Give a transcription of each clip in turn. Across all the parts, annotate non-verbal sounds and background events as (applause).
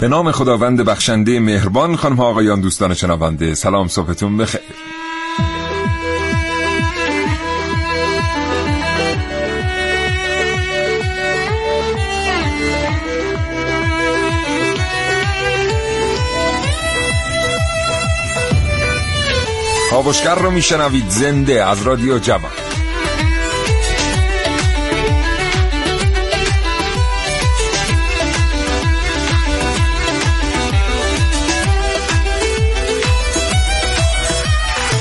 به نام خداوند بخشنده مهربان خانم ها آقایان دوستان شنونده سلام صبحتون بخیر. کاوشگر رو میشنوید زنده از رادیو جوان.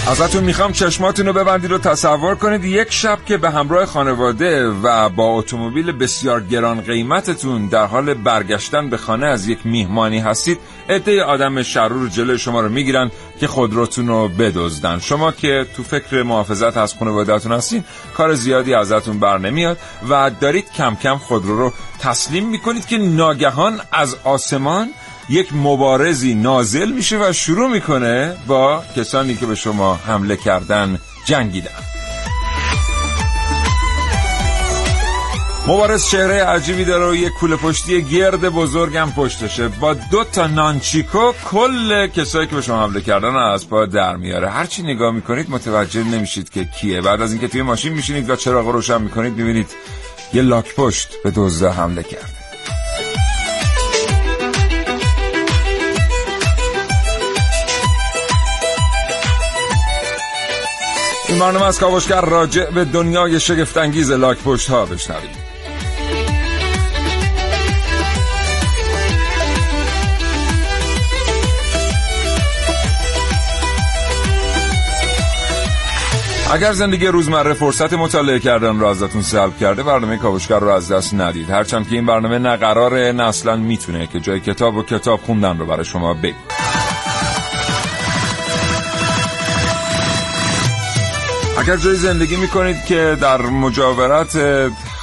ازتون می‌خوام چشماتون رو ببندید رو تصور کنید یک شب که به همراه خانواده و با اتومبیل بسیار گران قیمتتون در حال برگشتن به خانه از یک میهمانی هستید عده آدم شرور جلوی شما رو می‌گیرن که خودروتون رو بدزدن. شما که تو فکر محافظت از خانوادهتون هستین کار زیادی ازتون بر نمیاد و دارید کم کم خودرو رو تسلیم می‌کنید که ناگهان از آسمان یک مبارزی نازل میشه و شروع می‌کنه با کسانی که به شما حمله کردن جنگیدن. مبارز چهره عجیبی داره و یک کوله پشتی گرد بزرگم پشتشه. با دو تا نانچیکو کل کسایی که به شما حمله کردن از پا در میاره. هرچی نگاه می‌کنید متوجه نمیشید که کیه. بعد از اینکه توی ماشین میشینید و چراغ روشن می‌کنید می‌بینید یه لاک پشت به دزده حمله کرد. برنامه از کاوشگر راجع به دنیای شگفتانگیز لاک پشت ها بشنوید اگر زندگی روزمره فرصت مطالعه کردن را ازتون سلب کرده برنامه کاوشگر رو از دست ندید. هرچند که این برنامه نه قراره نه اصلا می‌تونه که جای کتاب و کتاب خوندن رو برای شما بگه اگر جایی زندگی می‌کنید که در مجاورت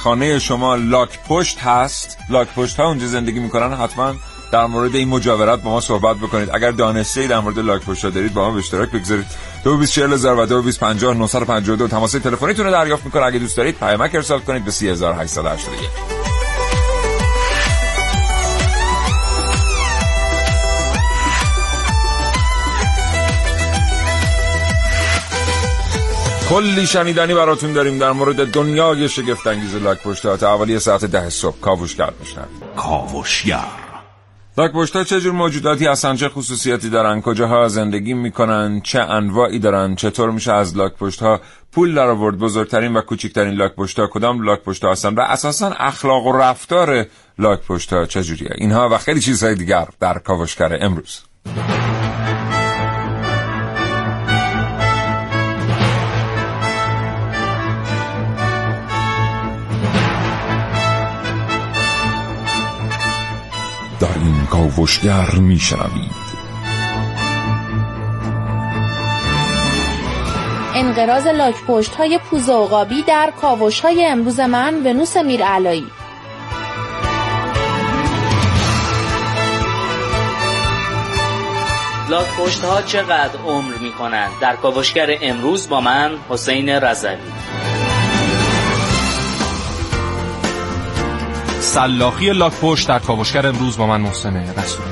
خانه شما لاک پشت هست لاک پشت ها اونجا زندگی می‌کنن حتما در مورد این مجاورت با ما صحبت بکنید. اگر دانسته در مورد لاک پشت دارید با ما به اشتراک بگذارید. 224000 و 2250 952 تماس تلفنیتون رو دریافت می‌کنه. اگه دوست دارید پیامک ارسال کنید به 3881 کلی شنیدنی براتون داریم در مورد دنیای شگفتانگیز لاک پشت تا حوالی ساعت ده صبح کاوشگر میشنوید. کاوشگر. پشت ها چه جور موجوداتی هستن؟ چه خصوصیاتی دارن؟ کجاها زندگی می‌کنن؟ چه انواعی دارن؟ چطور میشه از لاک پشت ها پول در آورد بزرگترین و کوچکترین لاک پشت ها کدام لاک پشت ها هستن؟ و اساسا اخلاق و رفتار لاک پشت ها چجوریه اینها و خیلی چیزهای دیگر در کاوشگر امروز. کاوشگر میشنوید انقراض لاک پشت های پوز عقابی در کاوش های امروز من ونوس میرعلایی لاک پشت ها چقدر عمر می کنند؟ در کاوشگر امروز با من حسین رضوی. سلاخی لاک پشت در کاوشگر امروز با من محسن رسولی.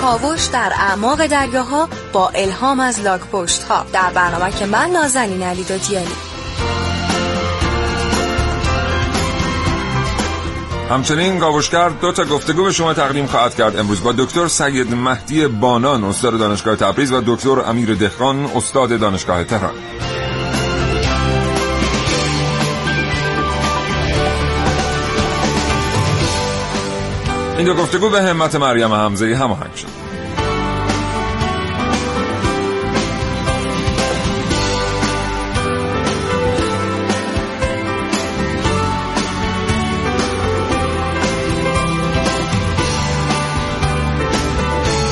کاوش در اعماق دریاها با الهام از لاک پشت ها در برنامه که من نازنین علی دادیانی. همچنین کاوشگر دو تا گفتگو به شما تقدیم خواهد کرد. امروز با دکتر سید مهدی بانان استاد دانشگاه تبریز و دکتر امیر دهقان استاد دانشگاه تهران. این دو گفتگو به همت مریم حمزه هماهنگ شد.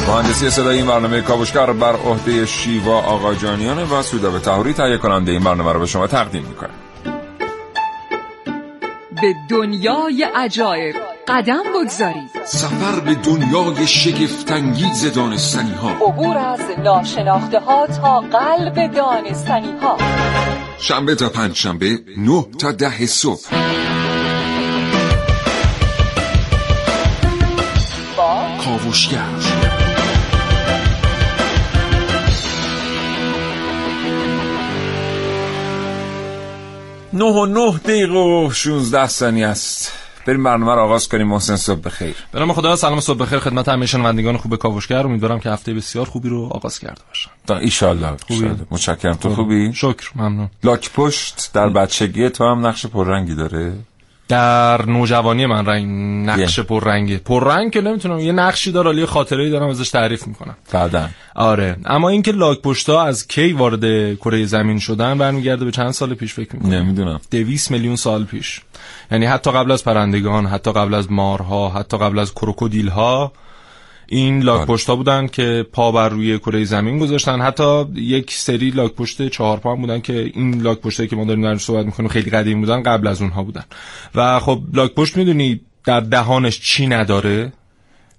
مهندسی صدای این برنامه کاوشگر بر عهده شیوا آقاجانیان و به تهوری تهیه کننده این برنامه رو به شما تقدیم می‌کنه. به دنیای عجایب. قدم بگذارید. سفر به دنیای شگفتانگیز دانستنی ها عبور از ناشناخته ها تا قلب دانستنی ها شنبه تا پنج شنبه نه تا ده صبح. با کاوشگر. نه و نه دقیقه و 16 ثانیه است. بریم برنامه رو آغاز کنیم محسن صبح بخیر. به نام خدا سلام صبح بخیر خدمت همه شنوندگان خوب کاوشگر. امیدوارم که هفته بسیار خوبی رو آغاز کرده باشن. تا ایشالله ایشالله. متشکرم. تو خوبی؟ شکر ممنون. لاک پشت در بچگی تو هم نقش پررنگی داره؟ در نوجوانی من رنگ نقش پررنگه پررنگ که نمی‌تونم یه نقشی داره ولی یه خاطره‌ای دارم ازش تعریف می‌کنم. بعدا. آره. اما اینکه لاک پشتا از کی وارد کره زمین شدن برمیگرده به چند سال پیش فکر می‌کنم. نمی‌دونم. 200 میلیون سال پیش. یعنی حتی قبل از پرندگان حتی قبل از مارها حتی قبل از کروکودیل ها این لاک آره. پشتا بودن که پا بر روی کره زمین گذاشتن. حتی یک سری لاک پشت چهار پا هم بودن که این لاک پشته که ما داریم درش صحبت می‌کنیم خیلی قدیم بودن قبل از اونها بودن. و خب لاک پشت می‌دونی در دهانش چی نداره؟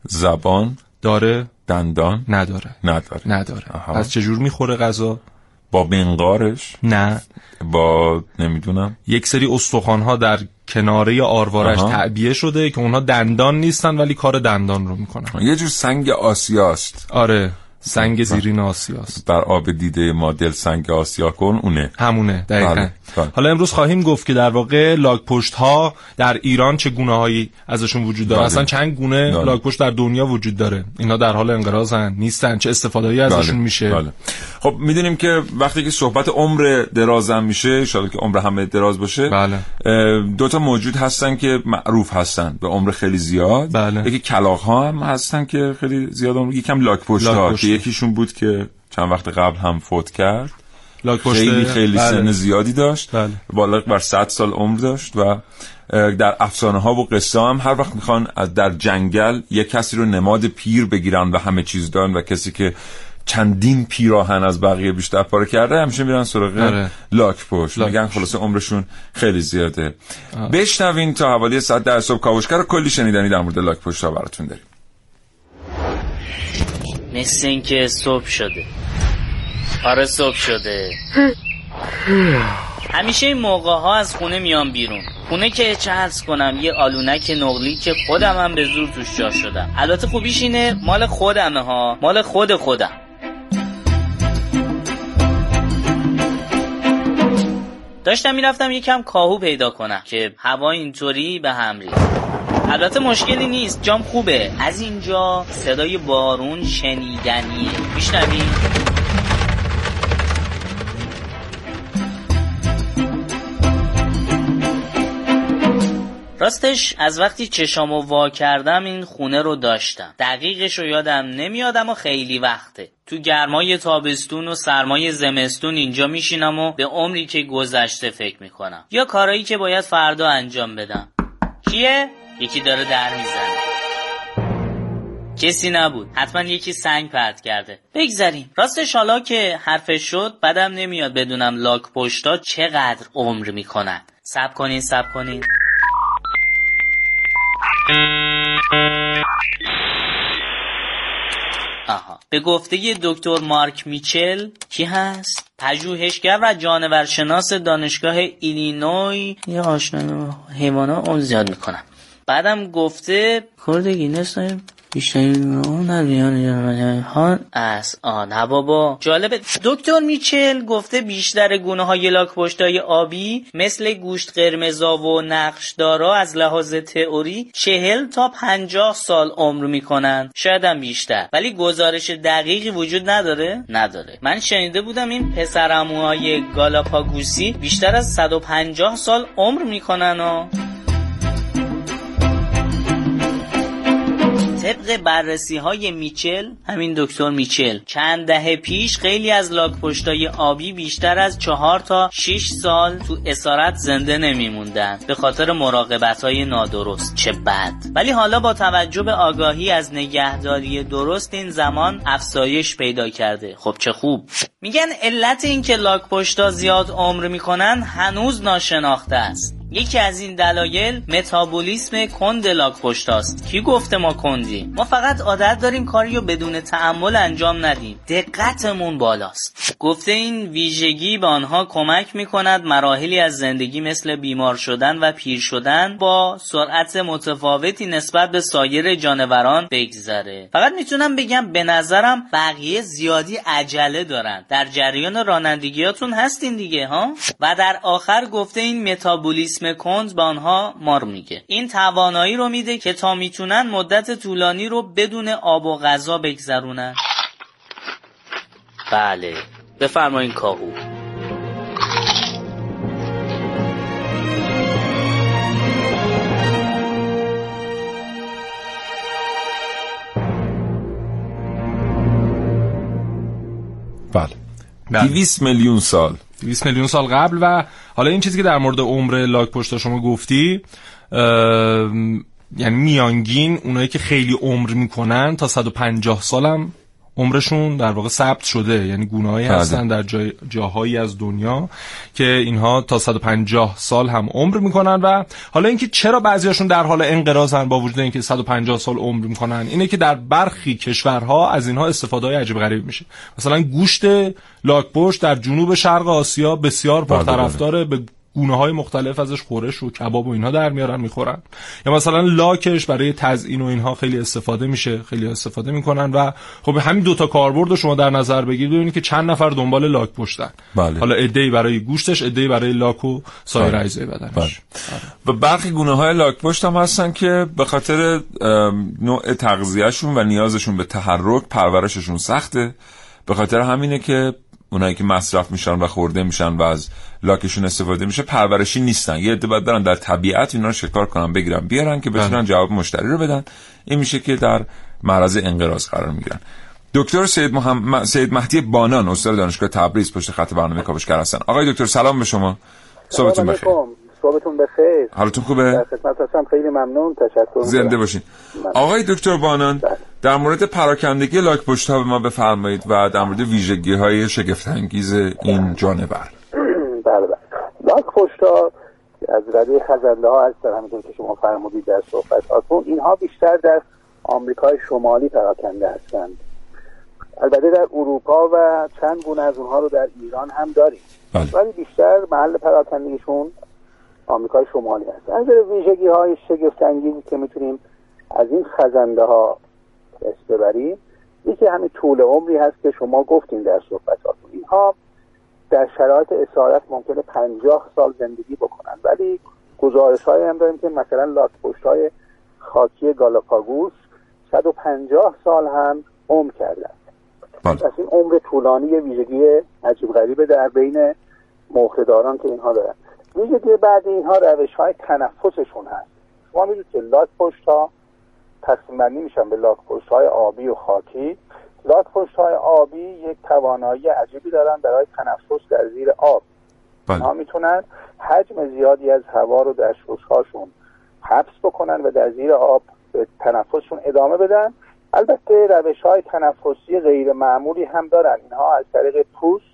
زبان داره؟ دندان نداره. نداره. نداره. آها. از چجور می‌خوره غذا؟ با منقارش؟ نه. با نمی‌دونم. یک سری استخوان ها در کناره آروارش آها. تعبیه شده که اونها دندان نیستن ولی کار دندان رو می‌کنن. یه جور سنگ آسیاست. آره. سنگ زیرین آسیاست بر آب دیده ما دل سنگ آسیا کن اونه همونه دقیقا بله، بله. حالا امروز خواهیم گفت که در واقع لاک پشت ها در ایران چه گونه هایی ازشون وجود داره بله. اصلا چند گونه بله. لاک پشت در دنیا وجود داره اینا در حال انقراضن نیستن چه استفاده ازشون میشه بله. خب می‌دونیم که وقتی که صحبت عمر درازم میشه ان که عمر همه دراز باشه بله. دو تا موجود هستن که معروف هستن به عمر خیلی زیاد بله. یکی کلاغ ها هم هستن که خیلی زیاد عمر یکم لاک پشت ها یکیشون بود که چند وقت قبل هم فوت کرد. خیلی خیلی بله. سن زیادی داشت. بله. بالا بر 100 سال عمر داشت و در افسانه ها و قصه هم هر وقت می‌خوان از در جنگل یک کسی رو نماد پیر بگیرن و همه چیز دارن و کسی که چندین پیراهن از بقیه بیشتر پاره کرده همیشه میرن سراغ آره. لاک پشت. میگن خلاصه عمرشون خیلی زیاده. بشنوین تا حوالی ساعت در صبح کاوشگر کلی شنیدنی در مورد لاک پشت ها براتون داریم. مثل اینکه صبح شده. آره صبح شده. همیشه این موقع ها از خونه میام بیرون. خونه که چه کنم یه آلونک نقلی که خودم هم به زور توش جا شدم. البته خوبیش اینه مال خودمه ها. مال خود خودم. داشتم می‌رفتم یکم کاهو پیدا کنم که هوا اینطوری به هم ریخت. البته مشکلی نیست جام خوبه. از اینجا صدای بارون شنیدنیه. میشنوی؟ راستش از وقتی چشامو وا کردم این خونه رو داشتم. دقیقش رو یادم نمیاد اما خیلی وقته. تو گرمای تابستون و سرمای زمستون اینجا میشینم و به عمری که گذشته فکر می‌کنم. یا کارایی که باید فردا انجام بدم. کیه؟ یکی داره در می‌زنه. کسی نبود. حتما یکی سنگ پرت کرده. بگذریم. راستش حالا که حرفش شد بدم نمیاد بدونم لاک پشتا چقدر عمر می‌کنن. سب کنین سب کنین. آها. به گفته دکتر مارک میچل کی هست؟ پژوهشگر و جانورشناس دانشگاه ایلینوی. یه آشنای حیوانات اون زیاد می‌کنم بعدم گفته رکورد گینس بیشترین اون ها از آن. نه بابا. جالبه دکتر میچل گفته بیشتر گونه های لاک پشتای آبی مثل گوش قرمزا و نقشدارا از لحاظ تئوری چهل تا پنجاه سال عمر می‌کنن شاید هم بیشتر. ولی گزارش دقیقی وجود نداره؟ نداره. من شنیده بودم این پسرعموهای گالاپاگوسی بیشتر از 150 سال عمر می‌کنن و طبق بررسی های میچل همین دکتر میچل چند دهه پیش خیلی از لاک پشتای آبی بیشتر از چهار تا 6 سال تو اسارت زنده نمیموندن به خاطر مراقبت های نادرست. چه بد! ولی حالا با توجه به آگاهی از نگهداری درست این زمان افزایش پیدا کرده. خب چه خوب! میگن علت این که لاک پشتا زیاد عمر می‌کنن هنوز ناشناخته است. یکی از این دلایل متابولیسم کند لاک پشتاست. کی گفته ما کندیم؟ ما فقط عادت داریم کاری رو بدون تعمل انجام ندیم. دقتمون بالاست. گفته این ویژگی به آنها کمک می کند مراحلی از زندگی مثل بیمار شدن و پیر شدن با سرعت متفاوتی نسبت به سایر جانوران بگذره. فقط می‌تونم بگم به نظرم بقیه زیادی عجله دارن. در جریان رانندگیاتون هستین دیگه ها؟ و در آخر گفته این متابولیسم کند به آنها مار میگه. این توانایی رو میده که تا می‌تونن مدت طولانی رو بدون آب و غذا بگذرونن. بله بفرمایین کاهو. بله. بله. 200 میلیون سال. 200 میلیون سال قبل و حالا این چیزی که در مورد عمر لاک پشتا شما گفتی یعنی میانگین اونایی که خیلی عمر می‌کنن تا 150 سالم عمرشون در واقع ثبت شده یعنی گونه‌هایی بله. هستن در جای جاهایی از دنیا که اینها تا 150 سال هم عمر می‌کنن و حالا اینکه چرا بعضیاشون در حال انقراضن با وجود اینکه 150 سال عمر می‌کنن اینه که در برخی کشورها از اینها استفاده های عجیب غریب میشه مثلا گوشت لاکپشت در جنوب شرق آسیا بسیار بله، بله. پرطرفداره به گونه های مختلف ازش خورش و کباب و اینها در میارن می‌خورن یا مثلا لاکش برای تزیین و اینها خیلی استفاده میشه خیلی استفاده می‌کنن و خب همین دوتا کاربرد رو شما در نظر بگیرید ببینید که چند نفر دنبال لاک پشتن بله. حالا عده‌ای برای گوشتش عده‌ای برای لاک و سایر بله. اجزای بدنش بله. و برخی گونه های لاک پشت هم هستن که به خاطر نوع تغذیهشون و نیازشون به تحرک پرورششون سخته به خاطر همینه که اونایی که مصرف میشن و خورده میشن و از لاکشون استفاده میشه پرورشی نیستن. یه عده برن در طبیعت اینا رو شکار کنن بگیرن بیارن که بتونن جواب مشتری رو بدن. این میشه که در معرض انقراض قرار می‌گیرن. دکتر سید, محمد... سید مهدی بانان استاد دانشگاه تبریز پشت خط برنامه کاوشگر هستن آقای دکتر سلام به شما. صحبتون بخیر. صحبتون بخیر. حالتون خوبه؟ خدمت هستم. خیلی ممنون. تشکر زنده. باشین. آقای دکتر بانان در مورد پراکندگی لاک پشت ها به ما بفرمایید و در مورد ویژگی های شگفت انگیز این جانور. بله بله. لاک پشتا از رده خزنده ها هستن. همونطور که شما فرمودید در صحبتاتون اینها بیشتر در آمریکای شمالی پراکنده هستند. البته در اروپا و چند گونه از اونها رو در ایران هم داریم. بله. ولی بیشتر محل پراکندگیشون آمریکای شمالی هست. از ویژگی های شگفت انگیزی که می‌تونیم از این خزنده ها دست ببریم. یکی همین طول عمری هست که شما گفتین در صحبتاتون. اینها در شرایط اسارت ممکنه پنجاه سال زندگی بکنن. ولی گزارش های هم داریم که مثلا لاک پشت های خاکی گالاپاگوس 150 سال هم عمر کردن. بله. پس این عمر طولانی یه ویژگی عجیب غریبه در بین مهرهداران که اینها دارن. ویژگی بعد اینها روش های تنفسشون هست. شما می‌دونید که لاک پشت ها تقسیم بندی میشن به لاک پشت های آبی و خاکی. لاک پشت های آبی یک توانایی عجیبی دارن برای تنفس در زیر آب. اینها بله می‌تونن حجم زیادی از هوا رو در ششهاشون حبس بکنن و در زیر آب به تنفسشون ادامه بدن. البته روش های تنفسی غیر معمولی هم دارن. اینها از طریق پوست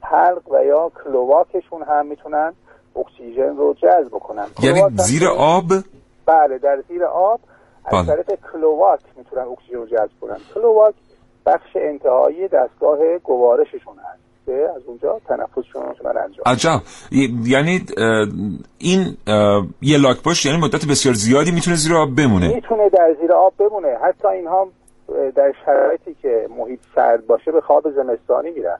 حلق و یا کلواکشون هم می‌تونن اکسیژن رو جذب بکنن. یعنی زیر آب؟ بله در زیر آب از بله. طریق کلواک می‌تونن اکسیژن رو جذب کنن. کلواک بخش انتهایی دستگاه گوارششون هست که از اونجا تنفسشون رو انجام عجب. یعنی این یه لاک پشت یعنی مدت بسیار زیادی می‌تونه زیر آب بمونه. می‌تونه در زیر آب بمونه. حتی اینها در شرایطی که محیط سرد باشه به خواب زمستانی میرن.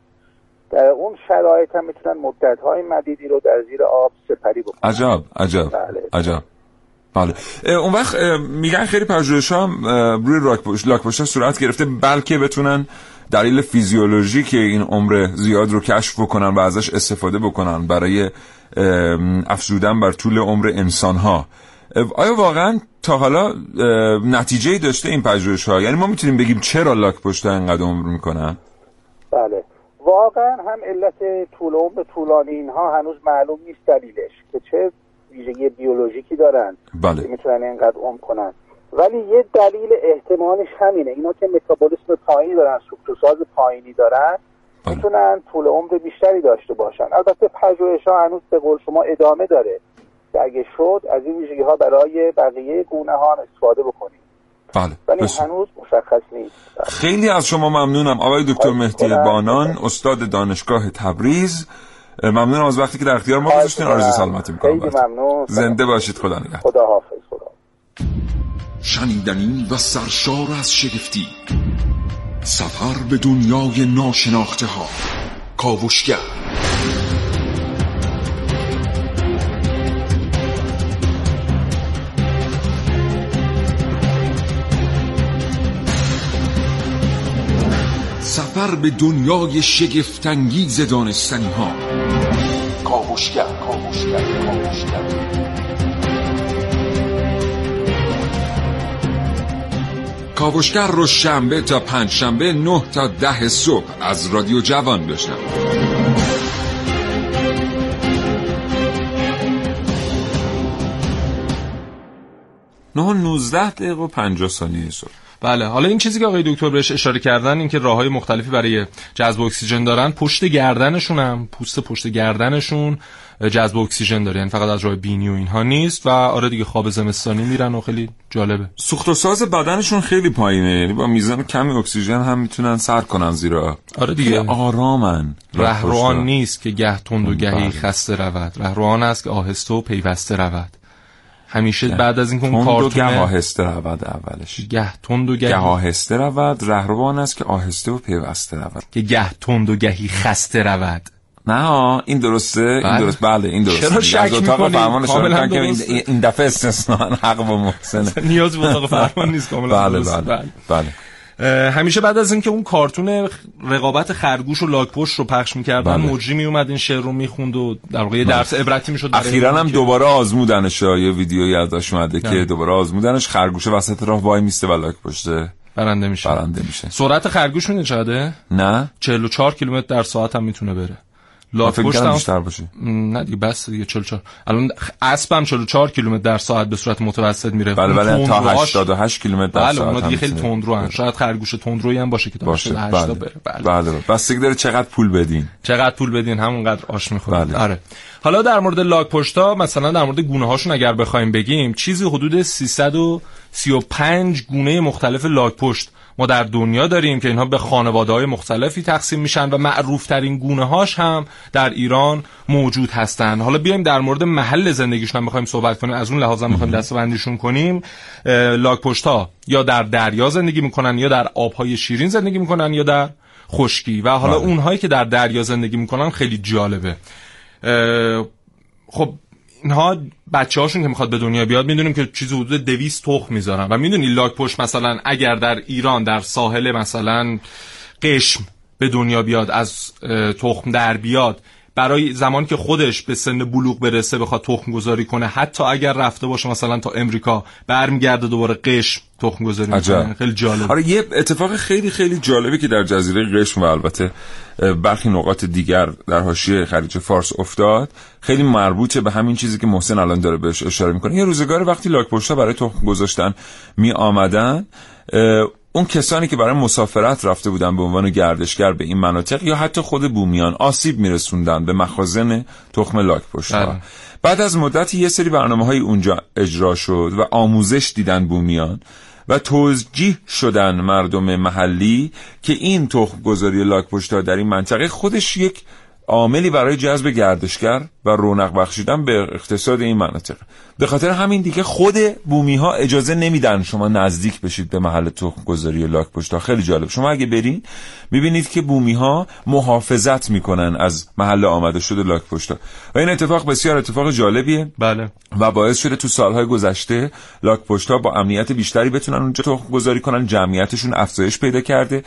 در اون شرایط هم می‌تونن مدت های مدیدی رو در زیر آب سپری بکنن. عجب عجب بله. عجب. بله. اون وقت میگن خیلی پژوهش ها روی لاک پشت- لاک پشت ها صورت گرفته بلکه بتونن دلیل فیزیولوژیک این عمر زیاد رو کشف بکنن و ازش استفاده بکنن برای افزودن بر طول عمر انسان ها آیا واقعا تا حالا نتیجه داشته این پژوهش ها؟ یعنی ما می‌تونیم بگیم چرا لاک پشت اینقدر عمر می‌کنن؟ بله. واقعا هم علت طول عمر طولانی اینها هنوز معلوم نیست دلیلش که چه ویژگی بیولوژیکی دارن که بله می‌تونن اینقدر عمر کنن. ولی یه دلیل احتمالش همینه. اینا که متابولیسم پایینی دارن سوکتوساز پایینی دارن بله. می‌تونن طول عمر بیشتری داشته باشن. البته پژوهش ها هنوز به قول شما ادامه داره که اگه شد از این ویژگی ها برای بقیه گونه ها هم استفاده بکنیم. بله ولی بسیار. هنوز مشخص نیست. خیلی از شما ممنونم. آقای دکتر مهدی. بانان استاد دانشگاه تبریز. ممنونم از وقتی که در اختیار ما گذاشتین. آرزوی سلامتی می‌کنم خیلی ممنون. زنده باشید. خدا نگهدار. خدا حافظ خدا. شنیدنی و سرشار از شگفتی. سفر به دنیای ناشناخته ها کاوشگر. سفر به دنیای شگفتانگیز دانستنی ها کاوشگر کاوشگر کاوشگر کاوشگر رو شنبه تا پنج شنبه نه تا ده صبح از رادیو جوان بشنوید. نه و 19 دقیقه و 50 ثانیه صبح. بله حالا این چیزی که آقای دکتر بهش اشاره کردن این که راه های مختلفی برای جذب اکسیژن دارن پشت گردنشون هم پوست پشت گردنشون جذب اکسیژن داره یعنی فقط از راه بینی و اینها نیست و آره دیگه خواب زمستانی میرن و خیلی جالبه. سوخت و ساز بدنشون خیلی پایینه یعنی با میزان کمی اکسیژن هم می‌تونن سر کنن زیرا. آره دیگه. آرامن رهروان نیست که گه تند و گهی بله. خسته رود. رهروان است که آهسته و پیوسته رود. همیشه بعد از اینکه اون کارتون گه آهسته رود اولش گه تند و گه آهسته رود رهروان است که آهسته و پیوسته رود که گه تند و گهی خسته رود نه ها، این درسته این بله. درست بله این درسته چرا شک اتاق؟ فرمان کردن که این-. این دفعه استثنا حق با محسنه (laughs) نیاز به اتاق فرمان نیست کاملا بله. بله بله اه، همیشه بعد از اینکه اون کارتون رقابت خرگوش و لاکپشت رو پخش می‌کردن بله. مجری میومد این شعر رو می‌خوند و در واقع یه درس عبرتی می‌شد اخیرا هم دوباره آزمودنش. یه ویدیویی ازش اومده. که دوباره آزمودنش. خرگوش وسط راه وای میسته و لاک پشته برنده میشه. برنده میشه. سرعت خرگوش می‌دونی چقدره؟ نه. 44 کیلومتر در ساعت هم می‌تونه بره. کردم هم بیشتر باشه نه دیگه بس دیگه 44 الان اسب هم 44 کیلومتر در ساعت به صورت متوسط میره. بله بله تا تندروهاش- 88 کیلومتر در بله ساعت هم دیگه خیلی. تندرو هن. شاید خرگوش تندرویی هم باشه که تا باشه. 80 بله. بره. بله. بله. بستگی داره چقدر پول بدین؟ چقدر پول بدین؟ همونقدر آش می‌خورید بله. آره. حالا در مورد لاک پشتا مثلا در مورد گونه هاشون اگر بخوایم بگیم چیزی حدود 335 گونه مختلف لاک پشت ما در دنیا داریم که اینها به خانواده های مختلفی تقسیم میشن و معروف ترین گونه هاش هم در ایران موجود هستن. حالا بیایم در مورد محل زندگیشون هم بخوایم صحبت کنیم. از اون لحاظ هم بخوایم دستبندیشون کنیم. لاک پشت ها یا در دریا زندگی می‌کنن یا در آبهای شیرین زندگی می‌کنن یا در خشکی. و حالا بله. اونهایی که در دریا زندگی می‌کنن خیلی جالبه. خب اینها بچه هاشون که می‌خواد به دنیا بیاد می‌دونیم که چیزی حدود دویست تخم می‌ذارن. و می‌دونی لاک پشت مثلا اگر در ایران در ساحل مثلا قشم به دنیا بیاد از تخم در بیاد برای زمانی که خودش به سن بلوغ برسه بخواد تخم گذاری کنه حتی اگر رفته باشه مثلا تا امریکا برمیگرده دوباره قشم تخم گذاری عجب. می‌کنه خیلی جالب آره یه اتفاق خیلی خیلی جالبی که در جزیره قشم و البته برخی نقاط دیگر در حاشیه خلیج فارس افتاد خیلی مربوطه به همین چیزی که محسن الان داره بهش اشاره می‌کنه. یه روزگار وقتی لاک برای تخم گذاشتن می آمدن اون کسانی که برای مسافرت رفته بودن به عنوان گردشگر به این مناطق یا حتی خود بومیان آسیب میرسوندن به مخازن تخم لاک بله. بعد از مدتی یه سری برنامه های اونجا اجرا شد و آموزش دیدن بومیان و توجیه شدن مردم محلی که این تخم گذاری لاک پشتا در این منطقه خودش یک عاملی برای جذب گردشگر و رونق بخشیدن به اقتصاد این مناطق. به خاطر همین دیگه خود بومی ها اجازه نمیدن شما نزدیک بشید به محل تخم گذاری لاک پشتا خیلی جالب. شما اگه برین می‌بینید که بومی ها محافظت می‌کنن از محل آمده شده لاک پشتا و این اتفاق بسیار اتفاق جالبیه. بله. و باعث شده تو سالهای گذشته لاک پشتا با امنیت بیشتری بتونن اونجا تخم گذاری کنن. جمعیتشون افزایش پیدا کرده.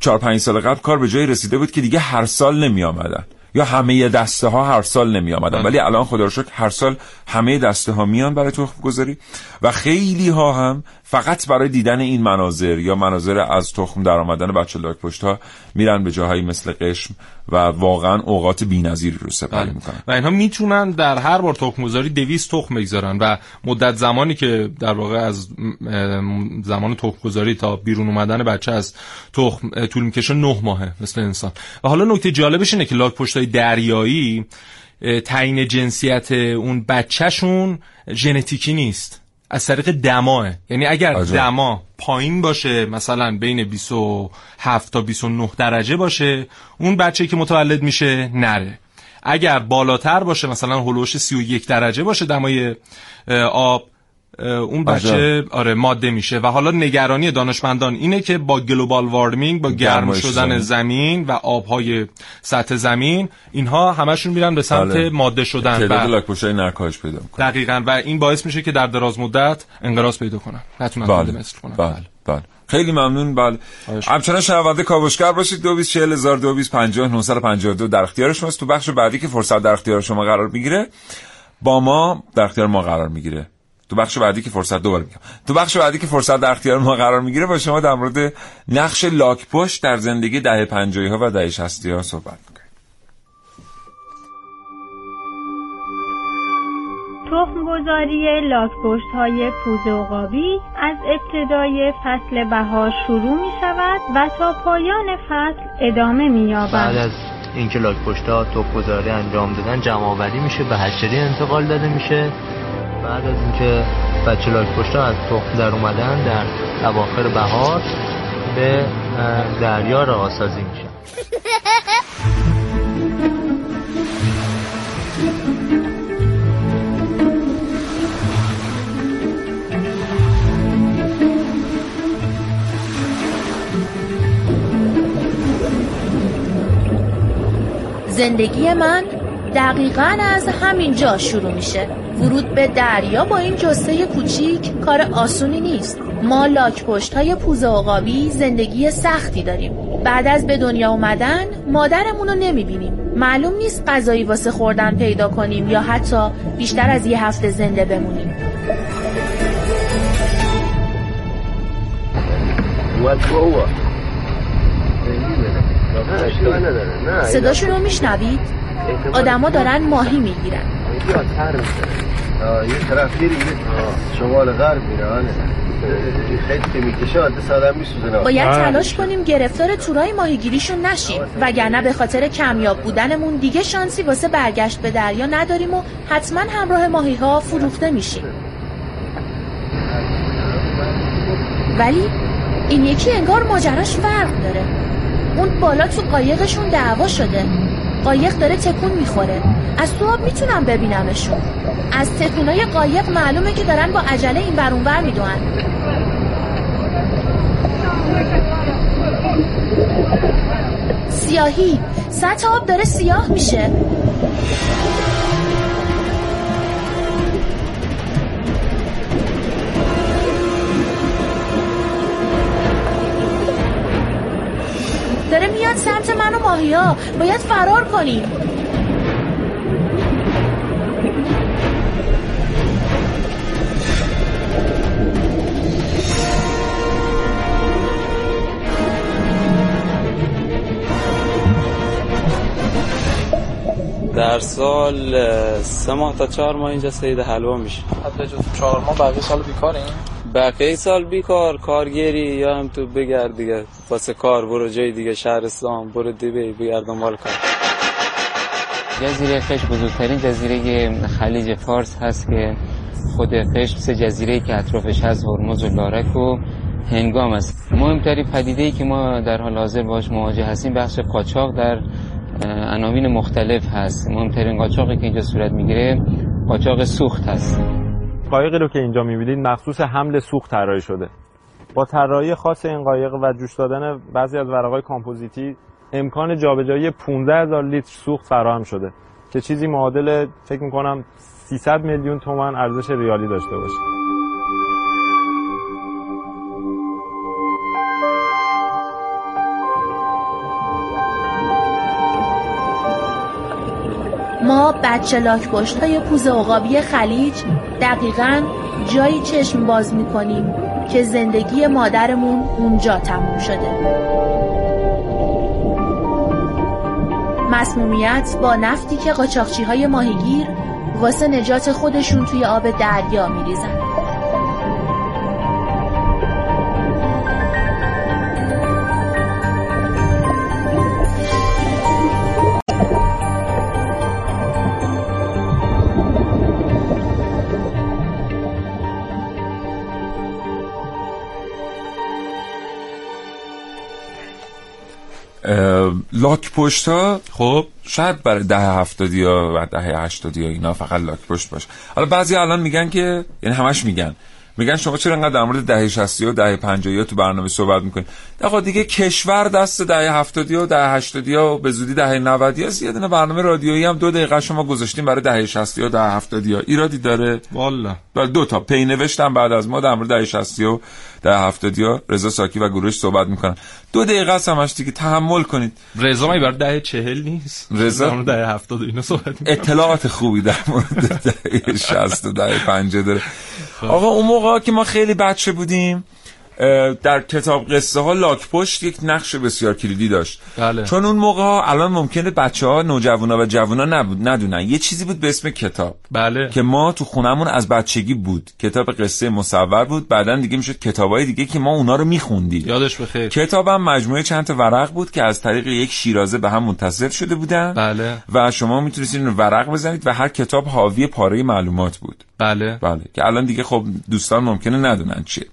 چهار پنج سال قبل کار به جایی رسیده بود که دیگه هر سال نمی آمدن یا همه دسته ها هر سال نمی آمدن ولی الان خدا رو شکر هر سال همه دسته ها میان برای تخم گذاری و خیلی ها هم فقط برای دیدن این مناظر یا مناظر از تخم در آمدن بچه لاک پشت ها میرن به جاهایی مثل قشم و واقعا اوقات بی‌نظیری رو سپری می‌کنن. و اینها می‌تونن در هر بار تخم گذاری 200 تخم بگذارن و مدت زمانی که در واقع از زمان تخم گذاری تا بیرون اومدن بچه از تخم طول می‌کشه 9 ماهه مثل انسان. و حالا نکته جالبش اینه که لاک پشتای دریایی تعیین جنسیت اون بچهشون ژنتیکی نیست. از طریق دماه یعنی اگر عجب. دما پایین باشه مثلا بین 27 تا 29 درجه باشه اون بچه که متولد میشه نره اگر بالاتر باشه مثلا هلوش 31 درجه باشه دمای آب اون بچه. آره ماده میشه. و حالا نگرانی دانشمندان اینه که با گلوبال وارمینگ با گرم شدن زمین. زمین و آبهای سطح زمین اینها همشون میرن به سمت بله. ماده شدن. تعداد و لاکپشت های نرکاهش پیدا می‌کنه. دقیقا. و این باعث میشه که در دراز مدت انقراض پیدا کنن. نتونن بله. مصرف کنن. بله. بله. خیلی ممنون. بله. همچنان شنونده کاوشگر باشید. 224000 در اختیار شماست. تو بخش بعدی که فرصت در اختیار شما قرار می‌گیره با ما در اختیار ما قرار می‌گیره. تو بخش بعدی که فرصت دوباره میگم. تو بخش بعدی که فرصت در اختیار ما قرار می‌گیره با شما در مورد نقش لاک پشت در زندگی دهه 50 ها و دهه 60 ها صحبت می‌کنیم. تخمگذاری لاکپشت های پوزه و قابی از ابتدای فصل بهار شروع می شود و تا پایان فصل ادامه می بعد یابد. از اینکه لاک پشتا توپ گذاری انجام دادن جمع آوری میشه به هشتری انتقال داده میشه. بعد از اینکه بچه لاک پشتا از تخم در اومدن در اواخر بهار به دریا رها سازی میشه زندگی من دقیقا از همین جا شروع میشه. ورود به دریا با این جسه کوچیک کار آسونی نیست. ما لاک پشت های پوزه عقابی زندگی سختی داریم. بعد از به دنیا اومدن مادرمون رو نمی‌بینیم. معلوم نیست غذایی واسه خوردن پیدا کنیم یا حتی بیشتر از یه هفته زنده بمونیم. صداشون رو میشنوید؟ آدما دارن ماهی می‌گیرن. یه طرف میری شمال غرب میره آره. خیلی می‌کشه آدم باید تلاش کنیم گرفتار تورای ماهیگیریشون نشیم. وگرنه به خاطر کمیاب بودنمون دیگه شانسی واسه برگشت به دریا نداریم و حتما همراه ماهی ها فروخته میشیم. ولی این یکی انگار ماجراش فرق داره. اون بالا تو قایقشون دعوا شده. قایق داره تکون می‌خوره. از تو آب می‌تونم ببینمشون. از تکونای قایق معلومه که دارن با عجله این بر میدوئن سیاهی سطح آب داره سیاه میشه. داره میاد سمت من و ماهیا. باید فرار کنیم. در سال سه ماه تا چهار ماه اینجا سید حلوا میشه. به جز چهار ماه بقیه سال بیکاریم؟ بقیه سال بیکار کارگری یا هم تو بگرد دیگه. واسه کار برو جای دیگه شهرستان برو دیبی بگرد دنبال کار. جزیره قش بزرگترین جزیره خلیج فارس هست که خود قش سه جزیره که اطرافش هست هرمز و لارک و هنگام است. مهمترین پدیده ای که ما در حال حاضر باش مواجه هستیم بخش قاچاق در عناوین مختلف هست. مهمترین قاچاقی که اینجا صورت می‌گیره قاچاق سوخت هست. قایقی رو که اینجا می‌بینید مخصوص حمل سوخت طراحی شده. با طراحی خاص این قایق و جوش دادن بعضی از ورقای کامپوزیتی امکان جابجایی 15 هزار لیتر سوخت فراهم شده که چیزی معادل فکر می‌کنم 300 میلیون تومن ارزش ریالی داشته باشه. ما بچه لاک پشت های پوز عقابی خلیج دقیقا جایی چشم باز می‌کنیم که زندگی مادرمون اونجا تموم شده. مسمومیت با نفتی که قاچاقچی های ماهیگیر واسه نجات خودشون توی آب دریا میریزن. لاک پشت ها؟ خب. شاید برای ده هفتادی ها و ده هشتادی ها اینا فقط لاک پشت باشه. حالا بعضی الان میگن که یعنی همش میگن. میگن شما چرا انقدر در مورد دهه 60 و دهه 50 تو برنامه صحبت می‌کنید؟ آقا دیگه کشور دست دهه 70 و دهه 80 و به زودی دهه 90 ها یه دونه برنامه رادیویی هم دو دقیقه شما گذاشتیم برای دهه 60 و دهه 70 ها. ایرادی داره؟ والا دو تا. پی نوشتم بعد از ما در مورد دهه 60 و 70 ها رضا ساکی و گروهش صحبت می‌کنن. دو دقیقه است همش دیگه. تحمل کنید. رضا می برای ده چهل نیست؟ رضا؟ در ده هفتاد اینا صحبت می‌کنه. اطلاعات خوبی در مورد دهه 60 و دهه 50 داره. آقا اون موقع که ما خیلی بچه بودیم در کتاب قصه ها لاک پشت یک نقش بسیار کلیدی داشت. بله. چون اون موقع ها الان ممکنه بچه ها نوجوانا و جوانا نبود ندونن. یه چیزی بود به اسم کتاب. بله. که ما تو خونمون از بچگی بود. کتاب قصه مصور بود. بعدا دیگه می‌شد کتابای دیگه که ما اونا رو میخوندیم. یادش بخیر. کتابم مجموعه چند تا ورق بود که از طریق یک شیرازه به هم متصل شده بودن. بله. و شما می‌تونستید اینو ورق بزنید و هر کتاب حاوی پاره معلومات بود. بله. بله. که الان دیگه خب دوستان ممکنه ندونن چیه.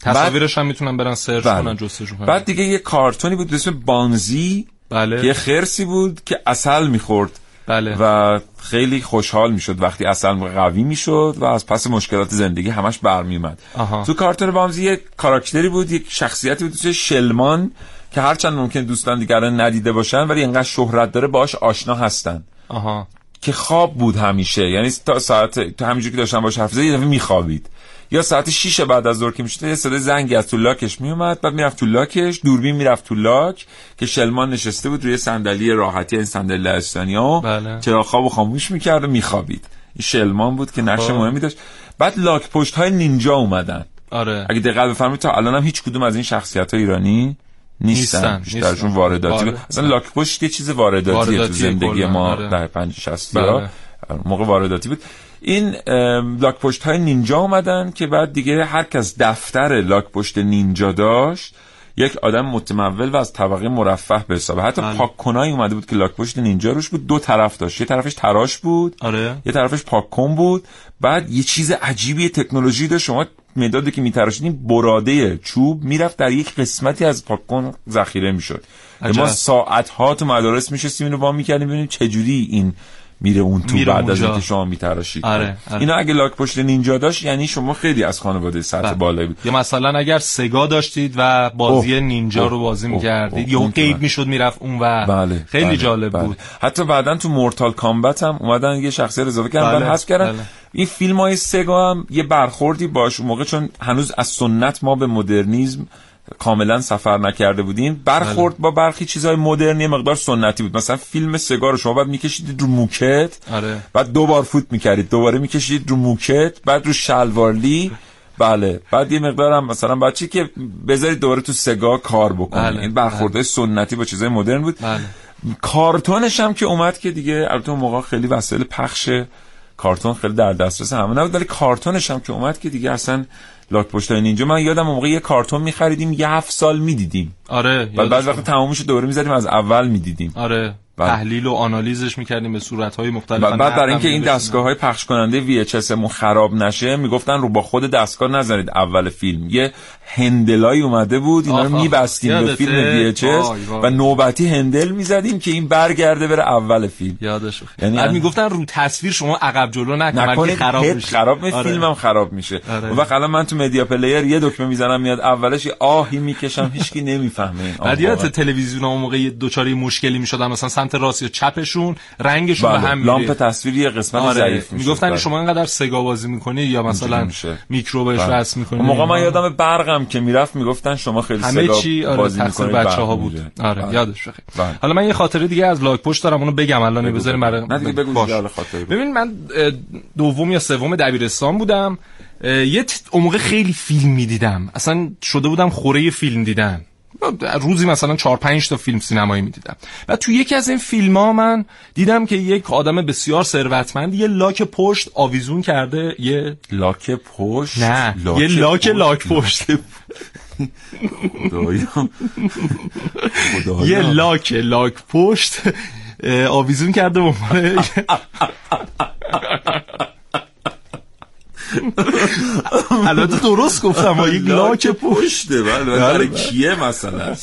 تصاویرش هم می‌تونن برن سرچ بله. کنن جستجو کنن. بعد دیگه یه کارتونی بود به اسم بانزی. بله. یه خرسی بود که اصل می‌خورد. بله. و خیلی خوشحال می‌شد وقتی اصل قوی می‌شد و از پس مشکلات زندگی همش برمیومد. تو کارتون بامزی یه کاراکتری بود یک شخصیتی بود اسمش شلمان که هرچند ممکن دوستان دیگران ندیده باشن ولی اینقدر شهرت داره باش آشنا هستن. آها. که خواب بود همیشه. یعنی تا ساعت تو همینجوری که داشتن باش حرف زدن یه دفعه میخوابید. یا ساعت 6 بعد از ظهر که می‌شد یه صدای زنگی از تو لاکش میومد بعد می‌رفت تو لاکش دوربین می‌رفت تو لاک که شلمان نشسته بود روی صندلی راحتی این صندلی لهستانی ها بله. چرا خاموش می‌کرد و میخوابید شلمان بود که نقش خب. مهمی داشت بعد لاک پشت های نینجا اومدن آره اگه دقت بفرمایید تا الان هم هیچ کدوم از این شخصیت های ایرانی نیستن, بیشترشون. وارداتی. بود. اصلا لاک پشت یه چیز وارداتیه تو وارداتیه زندگی ما آره. در 50 60 بله. ها موقع وارداتی بود این لاک پشت های نینجا اومدن که بعد دیگه هر کس دفتر لاک پشت نینجا داشت یک آدم متمول و از طبقه مرفه به حسابه حتی بله. پاک کنایی اومده بود که لاک پشت نینجا روش بود دو طرف داشت. یه طرفش تراش بود آره. یه طرفش پاک کن بود. بعد یه چیز عجیبی تکنولوژی داشت. شما مدادی که میتراشیدین براده چوب می‌رفت در یک قسمتی از پاک کن ذخیره می‌شد. ما ساعت ها تو مدارس میشستیم اینو با می‌کردیم ببینیم چجوری این میره اون تو میره بعد از. اینکه شما میتراشید آره، آره. اینا اگه لاک پشت نینجا داشت یعنی شما خیلی از خانواده سطح بله. بالایی بود یا مثلا اگر سگا داشتید و بازی اوه، نینجا اوه، رو بازی می‌کردید یا من- می‌شد می‌رفت اون و بله خیلی بله، جالب بله. بود حتی بعدا تو مورتال کامبت هم اومدن یه شخصیت اضافه کردن بله، بله. حذف کردن بله. این فیلم های سگا هم یه برخوردی باش اون موقع چون هنوز از سنت ما به مدرنیزم کاملا سفر نکرده بودیم برخورد بله. با برخی چیزهای مدرنی مقدار سنتی بود. مثلا فیلم سگا رو شما بعد میکشیدید رو موکت. آره. بعد دو بار فوت می‌کردید. دوباره میکشیدید رو موکت. بعد رو شلوارلی بله. بعد یه مقدار هم مثلا بچه که بذارید دوباره تو سگا کار بکنه بله، این برخوردهای سنتی با چیزهای مدرن بود. بله. کارتونش هم که اومد که دیگه البته اون موقع خیلی وسایل پخش کارتون خیلی در دسترس همه نبود ولی کارتونش هم که اومد که دیگه اصلا لاک پشتای نینجا. من یادم موقع یه کارتون میخریدیم یه هفت سال می‌دیدیم. آره و بعد وقتی تمامش دوره می‌زدیم از اول می‌دیدیم. آره. تحلیل و آنالیزش می‌کردیم به صورتهای مختلف و بعد برای اینکه این دستگاه های پخش کننده VHS مون خراب نشه می‌گفتن رو با خود دستگاه نزنید اول فیلم یه هندلایی اومده بود اینا رو. میبستیم به؟ فیلم VHS. و نوبتی هندل می‌زدیم که این برگرده بره اول فیلم یادش یعنی بعد من- می‌گفتن رو تصویر شما عقب جلو نکنید خراب میشه خراب میشه آره. فیلمم خراب میشه آره. وقت الان من تو media player یه دکمه می‌زنم میاد اولش یه آهی می‌کشم هیچکی نمی‌فهمه بعد یادت. تلویزیون اون موقع یه دچار مشکلی می‌شدن مثلا سمت راست یا چپشون رنگشون به بله. هم میره لامپ تصویری یه قسمت آره. ضعیف میشه می‌گفتن بله. شما انقدر سگا بازی می‌کنی یا مثلا میشه. میکرو بهش بله. وصل می‌کنی اون موقع من یادم برقم که می‌رفت می‌گفتن شما خیلی همه سگا چی آره بازی می‌کنید بچه ها برق بود میره. آره بله. یادش بخیر بله. حالا من یه خاطره دیگه از لاک پشت دارم اونو بگم الان بذاریم. برای. ببین من دوم یا سوم دبیرستان بودم یه موقع خیلی فیلم می‌دیدم اصلا شده بودم خوره فیلم دیدن روزی مثلا چهار پنج تا فیلم سینمایی می‌دیدم و تو یکی از این فیلم ها من دیدم که یک آدم بسیار ثروتمند یه لاک پشت آویزون کرده یه لاک پشت نه یه لاک لاک پشت (laughs) خدایا. (laughs) خدایا. یه لاک لاک پشت آویزون کرده به عنوان (laughs) (laughs) البته درست گفتم یک لاک پشته. بله برای کیه مثلا؟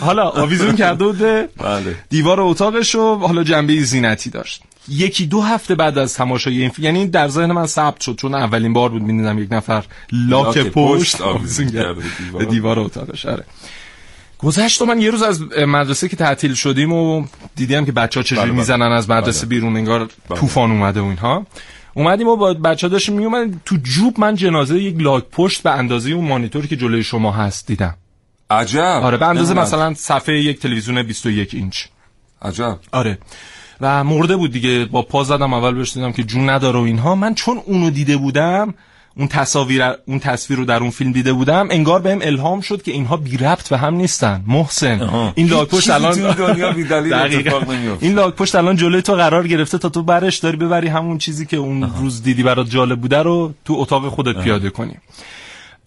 حالا آویزون کرده بله. دیوار اتاقش رو حالا جنبه زینتی داشت. یکی دو هفته بعد از تماشای این فیلم یعنی در ذهن من ثبت شد چون اولین بار بود می‌دیدم یک نفر لاک, لاک پشت آویزون کرده دیوار. اتاقش. آره. گذشت و من یه روز از مدرسه که تعطیل شدیم و دیدیم که بچه ها چجوری بله، بله. می‌زنن از مدرسه بله. بیرون انگار بله. طوفان اومده و اینها. اومدیم و با بچه داشتیم میومد تو جوب من جنازه یک لاک پشت به اندازه اون مانیتوری که جلوی شما هست دیدم. عجب. آره به اندازه نمی‌دونم. مثلا صفحه یک تلویزیون 21 اینچ. عجب. آره. و مرده بود دیگه. با پا زدم اول بهش دیدم که جون نداره و اینها. من چون اونو دیده بودم اون تصاویر اون تصویر رو در اون فیلم دیده بودم انگار بهم الهام شد که اینها بی ربط به هم نیستن. محسن. این لاک پشت الان دنیا بی دلیل. این لاک پشت الان جلوی تو قرار گرفته تا تو برش داری ببری همون چیزی که اون روز دیدی برات جالب بوده رو تو اتاق خودت پیاده کنی.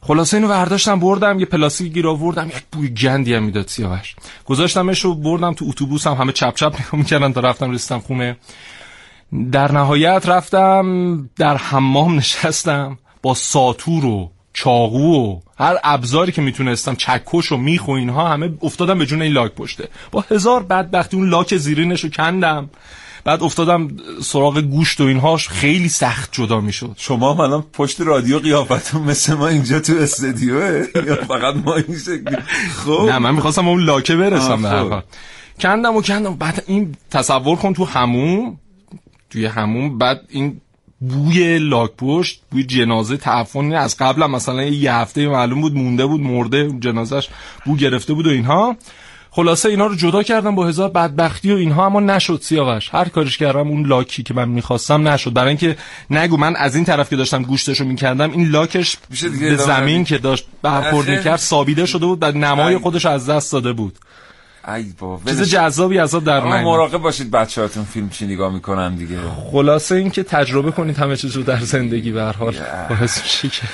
خلاصه اینو برداشتم بردم یه پلاستیک گیر آوردم یک بوی گندی هم می‌داد سیاوش. گذاشتمش رو بردم تو اتوبوسم همه چپ چپ نگاه می‌کردن تا رفتم رسیدم خونه. در نهایت رفتم در حمام نشستم. با ساتور و چاقو و هر ابزاری که می‌تونستم چکش و میخ و اینها همه افتادم به جون این لاک پشته. با هزار بدبختی اون لاک زیرینش رو کندم. بعد افتادم سراغ گوشت و اینهاش. خیلی سخت جدا می‌شد. شما الان پشت رادیو قیافتون مثل ما اینجا تو استدیوه یا فقط ما این شکلی. خب. نه من می‌خواستم اون لاکه برسم به هر خب. کندم و کندم. بعد این تصور کن تو هموم توی هموم بعد این بوی لاک پشت بوی جنازه تعفن از قبل هم مثلا یه هفته معلوم بود مونده بود مرده جنازش بو گرفته بود و اینها خلاصه اینا رو جدا کردم با هزار بدبختی و اینها اما نشد سیاوش هر کارش کردم اون لاکی که من می‌خواستم نشد برای اینکه نگو من از این طرف که داشتم گوشتشو می‌کردم این لاکش به زمین؟ که داشت برخورد. می‌کرد سابیده شده بود و نمای ای. خودش از دست داده بود ای بابا چیز. جذابی عذاب در من مراقب باشید بچه هاتون فیلم چی نگاه می‌کنن دیگه؟ خلاصه این که تجربه کنید همه چیز رو در زندگی به هر حال. باعث میشه که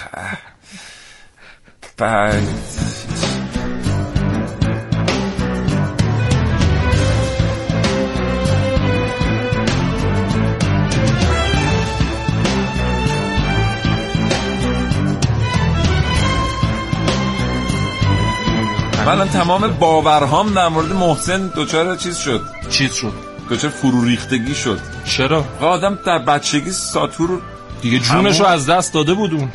من تمام باورهام در مورد محسن دچار چیز شد؟ چیز شد؟ دچار فرو ریختگی شد. چرا؟ آدم در بچگی ساتور دیگه جونش رو از دست داده بود اون.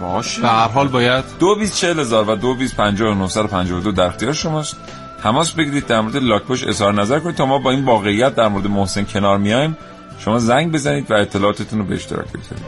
باشه. به هر حال باید. دو بیز چهل هزار و دو بیز پنجاه و نهصد و پنجاه و دو در اختیار شماست. تماس بگیرید در مورد لاکپشت اظهار نظر کنید. تا ما با این واقعیت در مورد محسن کنار میایم شما زنگ بزنید و اطلاعاتتون رو به اشتراک بگذارید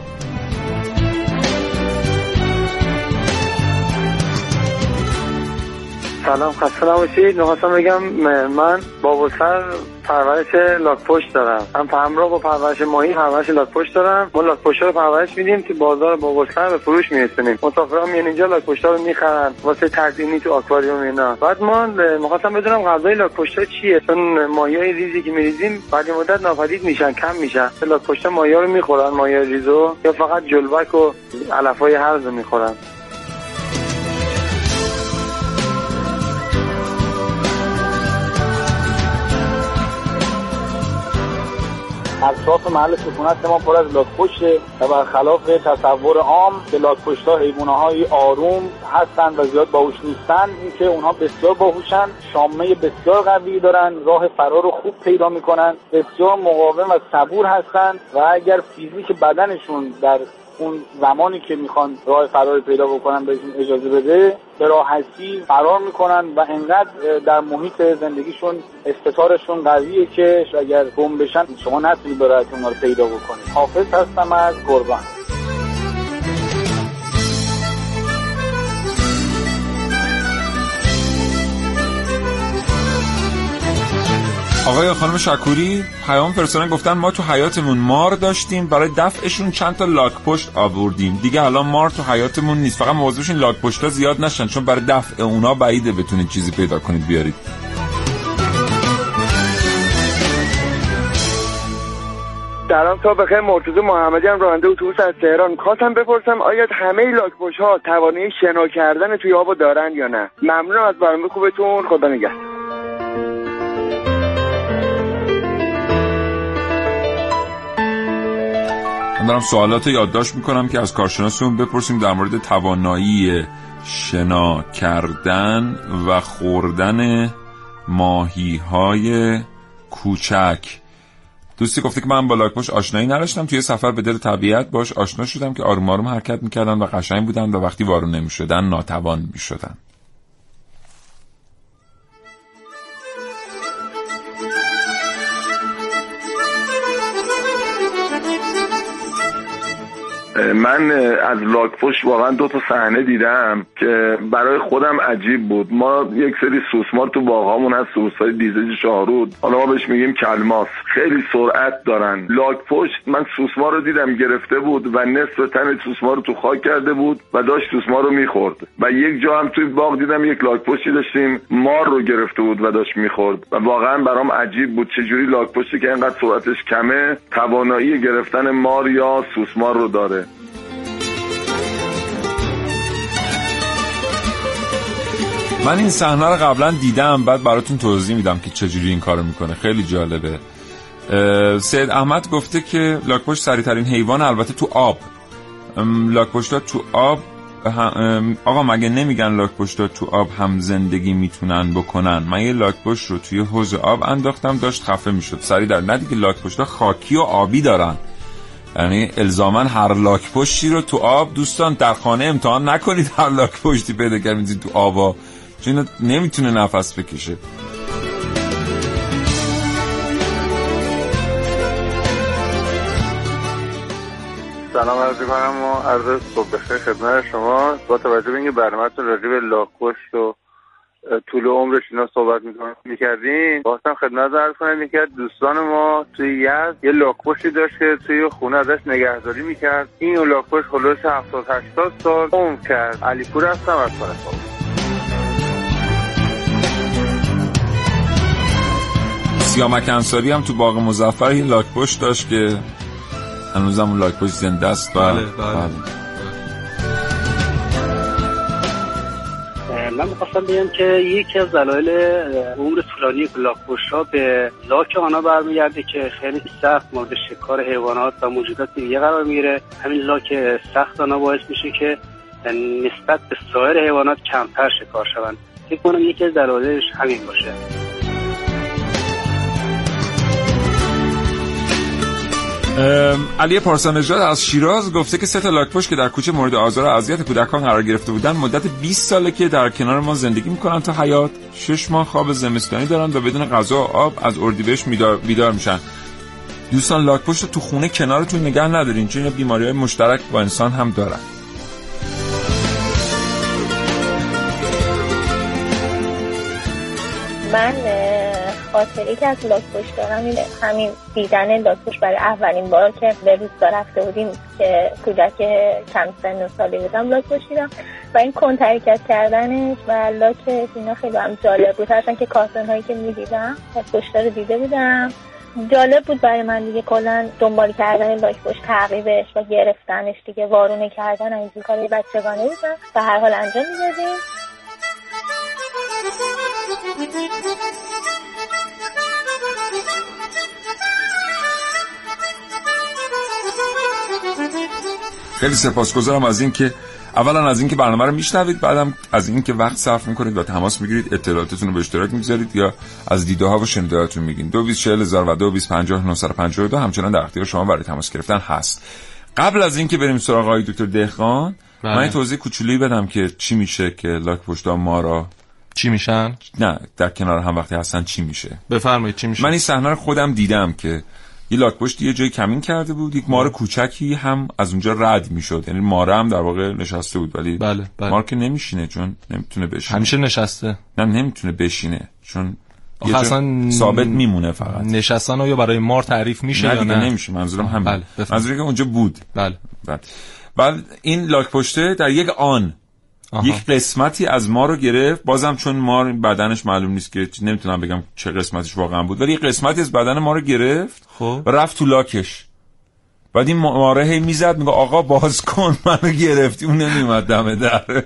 سلام خسته نباشید. می‌خواستم بگم من با سر پرورش لاکپشت دارم. هم همراه با پرورش ماهی پرورش لاکپشت دارم. ما لاکپشت رو پرورش میدیم تو بازار بابلسر به فروش میرسونیم. مسافران میان اینجا لاکپشت رو می‌خرن. واسه تزیینی تو آکواریوم اینا. بعد ما می‌خواستم بدونم غذای لاکپشت چیه؟ چون ماهی های ریزی که میریزیم بعد مدت ناپدید میشن کم میشن. لاکپشت ماهی رو می‌خورن ماهی ریزو یا فقط جلبک و علف های هرز می‌خورن. اطراف محل سکونت ما پر از لاکپشته و برخلاف تصور عام که لاکپشت ها حیوانه های آروم هستند و زیاد باهوش نیستن اینکه اونها بسیار باهوشن شامه بسیار قوی دارن راه فرار رو خوب پیدا می‌کنن بسیار مقاوم و صبور هستند و اگر فیزیک بدنشون در اون زمانی که می‌خوان راه فرار پیدا بکنن بهشون اجازه بده به راحتی فرار می‌کنن و انقدر در محیط زندگیشون استطارشون قویه که اگر گم بشن شما نتونید اونها رو پیدا بکنید. حافظ هستم از گربان آقای خانم شکوری پیام فرستادن گفتن ما تو حیاتمون مار داشتیم برای دفعشون چند تا لاک پشت آوردیم. دیگه الان مار تو حیاتمون نیست فقط مواظبشون لاک پشت زیاد نشن چون برای دفع اونا بعیده بتونید چیزی پیدا کنید بیارید. سلام تا بخیر. مرتضی محمدی هم راننده اتوبوس از تهران. خواستم بپرسم آیا همه لاکپشت ها توانایی شنا کردن توی آب دارن یا نه؟ ممنونم از برنامه خوبتون. خدا نگهدار. من دارم سوالات یادداشت می‌کنم که از کارشناسمون بپرسیم در مورد توانایی شنا کردن و خوردن ماهی های کوچک. دوستی گفته که من با لاکپشت آشنایی نداشتم. توی سفر به دل طبیعت باش آشنا شدم که آروم آروم حرکت می‌کردن و قشنگ بودن و وقتی وارون نمی‌شدن ناتوان می‌شدن. من از لاکپشت واقعا دو تا صحنه دیدم که برای خودم عجیب بود. ما یک سری سوسمار تو باغامون هست سوسمار دیزج شاهرود. حالا ما بهش میگیم کلماس. خیلی سرعت دارن. لاکپشت من سوسمار رو دیدم گرفته بود و نصف تن سوسمار رو تو خاک کرده بود و داشت سوسمار رو می‌خورد. و یک جا هم توی باغ دیدم یک لاکپشتی داشتیم مار رو گرفته بود و داشت می‌خورد. و واقعا برام عجیب بود چجوری لاکپشتی که اینقدر سرعتش کمه توانایی گرفتن مار یا سوسمار رو داره. من این صحنه رو قبلا دیدم بعد براتون توضیح میدم که چجوری این کارو می‌کنه. خیلی جالبه. سید احمد گفته که لاکپشت سریعترین حیوان البته تو آب. لاکپشت تو آب آقا مگه نمیگن لاکپشت تو آب هم زندگی می‌تونن بکنن؟ من یه لاکپشت رو توی حوض آب انداختم داشت خفه می‌شد. سریع در نه دیگه لاکپشت خاکی و آبی دارن. یعنی الزاما هر لاکپشتی رو تو آب دوستان در خانه امتحان نکنید هر لاکپشتی پیدا کردید تو آبا چون نمی‌تونه نفس بکشه. سلام عرض کنم و عرض صبح بخیر خدمت شما. با توجه به اینکه برنامه‌تون راجع به لاکپشت و طول عمرش اینا صحبت می‌کردین باستم خدمت عرض کنم. یکی از دوستان ما توی یزد یه لاکپشتی داشت که توی خونه ازش نگهداری می‌کرد. این لاکپشت خلوش 70 80 سال عمر کرد. علی پور هستم از کنه سیامک انصاری هم تو باغ مزفر این لاکپشت داشت که هنوزم اون لاکپشت زنده است. بله بله, من می‌خواستم بگم که یکی از دلایل عمر طولانی لاکپشت ها به لاک آنها برمیگرده که خیلی سخت مورد شکار حیوانات و موجودات دیگه قرار می‌گیره. همین لاک سخت آنها باعث میشه که نسبت به سایر حیوانات کمتر شکار شوند. فکر کنم یکی از دلایلش همین باشه. علی پارسانژاد از شیراز گفته که سه تا لاکپشت که در کوچه مورد آزار و اذیت کودکان قرار گرفته بودن مدت 20 ساله که در کنار ما زندگی می‌کنن تا حیات. شش ماه خواب زمستانی دارن و بدون غذا و آب از اردیبهشت بیدار میشن. دوستان لاکپشت تو خونه کنارتون نگه ندارین چون بیماری های مشترک با انسان هم دارن. من خاطری که از لاکپشت دارم این همین دیدن لاکپشت برای اولین بار که به روستا رفته بودیم که کودک کم سن و سالی بودم لاکپشت دیدم. و این کن کردنش و لاک اینا خیلی هم جالب بود. هرچند که کارتون هایی که می‌دیدم پشت رو دیده بودم. جالب بود برای من دیگه کلا دنبال کردن لاکپشت تعقیبش و گرفتنش دیگه وارونه کردن این کار بچگانه بودم. و هر حال انجام می‌دادیم. خیلی سپاسگزارم از اینکه اولا از اینکه برنامه رو میشنوید بعدم از اینکه وقت صرف می‌کنید و تماس می‌گیرید اطلاعاتتون رو به اشتراک می‌گذارید یا از دیده ها و شنیدهاتون میگین 224000 و 2250 همچنان در اختیار شما برای تماس گرفتن هست قبل از اینکه بریم سراغ آقای دکتر دهقان بله. من توضیح کوچولی بدم که چی میشه که لاک پشتا ما را چی میشن؟ نه در کنار هم وقتی هستن چی میشه بفرمایید چی میشه من این صحنه رو خودم دیدم که یه لاکپشت یه جای کمین کرده بود یک مار کوچکی هم از اونجا رد می‌شد. یعنی ماره هم در واقع نشسته بود ولی بله بله. مار که نمیشینه چون نمی‌تونه بشینه. همیشه نشسته. نه نمی‌تونه بشینه. چون اصلا ثابت میمونه فقط. نشستن یا برای مار تعریف میشه نه یا نه؟ نمیشه منظورم همین بله. منظورم که اونجا بود. بله. بله. بعد این لاکپشته در یک آن آها. یک قسمتی از ما رو گرفت. بازم چون ما بدنش معلوم نیست که نمی‌تونم بگم چه قسمتش واقعا بود ولی یک قسمتی از بدن ما رو گرفت. خب. و رفت تو لاکش. بعد این ماره هی می‌زد میگه آقا باز کن. (laughs) منو گرفتی اون نمیومد دم در. (laughs)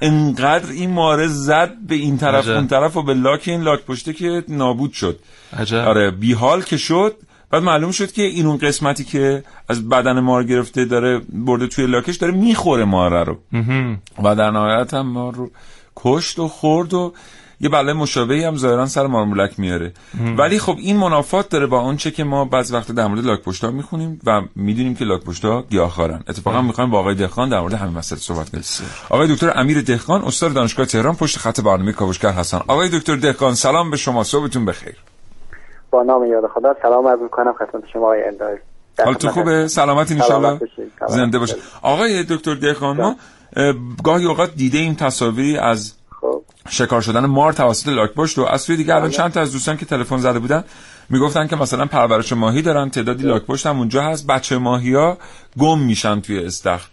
انقدر این ماره زد به این طرف عجب. اون طرف و به لاک این لاک پشته که نابود شد. عجب. آره بیحال که شد بعد معلوم شد که این اون قسمتی که از بدن مار گرفته داره برده توی لاکش داره می‌خوره ماره رو و در نهایت هم مار رو کشت و خورد و یه بله مشابهی هم ظاهرا سر مارمولک میاره. ولی خب این منافات داره با اونچه که ما بعض وقت در مورد لاک پشتا می‌خونیم و می‌دونیم که لاک پشتا گیاهخوارن. اتفاقا می‌خوایم با آقای دهخان در مورد همین مسئله صحبت کنیم. آقای دکتر امیر دهخان استاد دانشگاه تهران پشت خط برنامه کاوشگر هستن آقای دکتر دهخان سلام به شما صبحتون بخیر. با نام یاد خدا سلام عرض می‌کنم خدمت شما آقای اندای حالتون خوبه؟ سلامت ان زنده باشه آقای دکتر دهخان ما گاهی اوقات دیده این تصاویری از شکار شدن مار توسط لاکپشت و از سوی دیگه الان چند تا از دوستان که تلفن زده بودن می‌گفتن که مثلا پرورش ماهی دارن تعدادی لاکپشت هم اونجا هست. بچه ماهی ها گم میشن توی استخر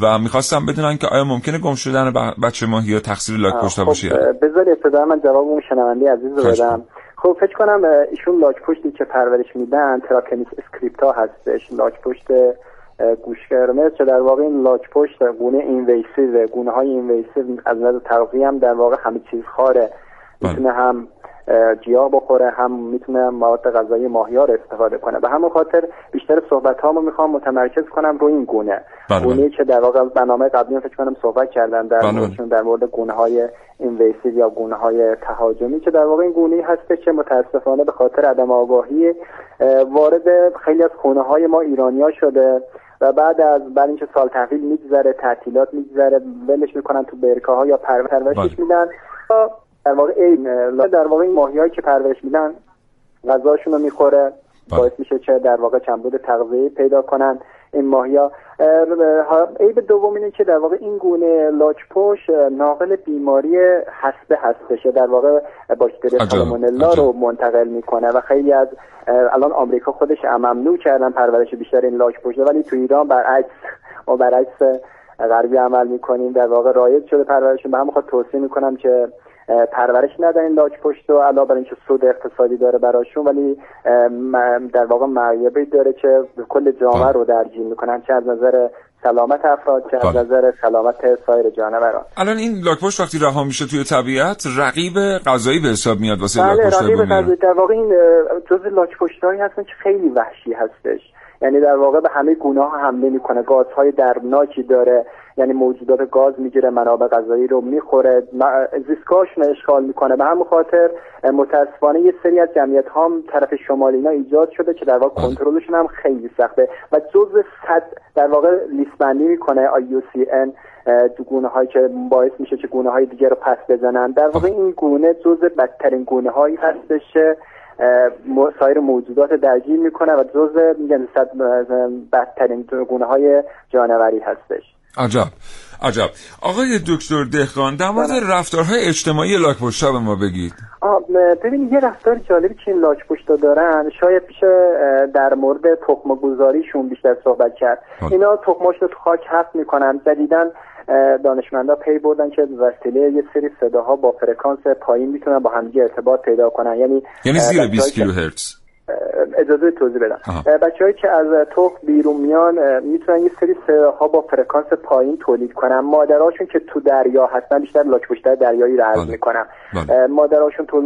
و می‌خواستم بدونن که آیا ممکنه گم شدن بچه ماهی ها تقصیر لاکپشت ها باشه بذاری ابتدا من جواب اون شنونده عزیز رو بدم. خب فکر کنم ایشون لاکپشتی که پرورش میدن Trachemys scripta هستش. لاکپشت گوش قرمز که در واقع این لاک پشت گونه invasive گونه های invasive از نظر تغذیه هم در واقع همه چیز خواره. می‌تونه هم گیاه بخوره هم می‌تونه مواد غذایی ماهیار رو استفاده کنه. به همون خاطر بیشتر صحبت هامو می‌خوام متمرکز کنم رو این گونه. بله گونه که در واقع برنامه قبلی فکر کنم صحبت کردن در بله. موردشون در مورد گونه های اینویسیو یا گونه های تهاجمی که در واقع این گونه هسته که متاسفانه به خاطر عدم آگاهی وارد خیلی از خونه های ما ایرانیا شده و بعد از بعد اینکه سال تحویل میگذره تعطیلات میگذره ولش می‌کنن تو برکه ها یا پرورشش میدن. در واقع این در واقع این ماهیایی که پرورش میدن غذاشون رو می‌خوره باعث میشه چه در واقع چنبود تغذیه پیدا کنن این ماهیا. عیب دوم اینه که در واقع این گونه لاچپوش ناقل بیماری حسبه هستش در واقع باکتری سالمونلا رو منتقل می‌کنه و خیلی از الان آمریکا خودش ممنوع کردن پرورش بیشتر این لاچپوش ولی تو ایران برعکس ما برعکس غربی عمل می‌کنیم در واقع رایج شده پرورشون به هم خواهد توصیه می‌کنم که پرورش ندن این لاک پشت و علاوه بر اینکه سود اقتصادی داره براشون ولی در واقع معیبی داره که کل جامعه رو درگیر می‌کنن چه از نظر سلامت افراد چه از نظر سلامت سایر جانوران. الان این لاکپشت وقتی رها میشه توی طبیعت رقیب غذایی به حساب میاد واسه بله لاکپشت در واقع این جزء لاکپشتایی هستن که خیلی وحشی هستش. یعنی در واقع به همه گونه ها حمله می‌کنه. گازهای درناکی داره. یعنی موجودات گاز می‌گیره منابع غذایی رو می‌خوره. زیستگاهشون اشغال می‌کنه. به همون خاطر متاسفانه یه سری از جمعیت ها هم طرف شمالی اینا ایجاد شده که در واقع کنترلشون هم خیلی سخته و جزء صد در واقع لیستبندی می‌کنه IUCN گونه هایی که باعث میشه که گونه های دیگه رو پس بزنن. در واقع این گونه جزء بدترین گونه هایی هستش که سایر موجودات درگیر می‌کنه و جزء میگن صد بدترین گونه های جانوری هستش. عجب عجب. آقای دکتر دهقان در مورد رفتارهای اجتماعی لاکپشتا به ما بگید. ببینید یه رفتار جالبی که این لاکپشتا دارن شاید پیش در مورد تخم گذاریشون بیشتر صحبت کرد. اینا تخماش رو تو خاک حفظ می‌کنن جدیدن دانشمندا پی بردن که وسیله یه سری صداها با فرکانس پایین می‌تونن با همدیگه ارتباط پیدا کنن. یعنی یعنی زیر 20 کیلوهرتز. اجازه توضیح بدم. بچههایی که از تخم بیرون میان می‌تونن یه سری ها با فرکانس پایین تولید کنن. مادرهاشون که تو دریا هستن بیشتر لاکپشتای دریایی رو عرض می‌کنم. مادرهاشون تو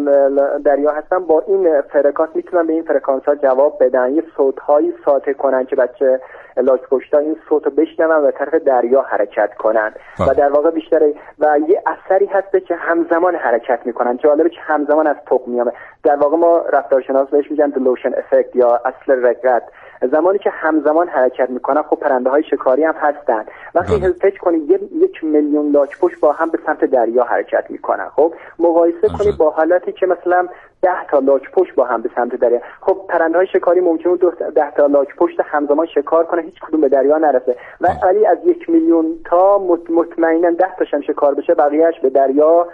دریا هستن با این فرکانس می‌تونن به این فرکانس ها جواب بدن. یه صوت هایی ساطع کنن که بچه لاکپشتا این صوت رو بشنون و طرف دریا حرکت کنن. و در واقع بیشتر و یه اثری هسته که همزمان حرکت می‌کنن. جالبه که همزمان از تخم میان در واقع ما رفتارشناس بهش میگن دلوشن افکت یا اصل رقت. زمانی که همزمان حرکت می‌کنن خب پرنده های شکاری هم هستن. وقتی فکر کنید یک میلیون لاکپشت با هم به سمت دریا حرکت می‌کنن خب؟ مقایسه کنید با حالتی که مثلا ده تا لاک پشت با هم به سمت دریا خب پرنده های شکاری ممکنه دو ده تا لاک پشت همزمان شکار کنه هیچ کدوم به دریا نرسه. و ولی از یک میلیون تا مطمئنا ده تاشم شکار بشه بقیهش به دریا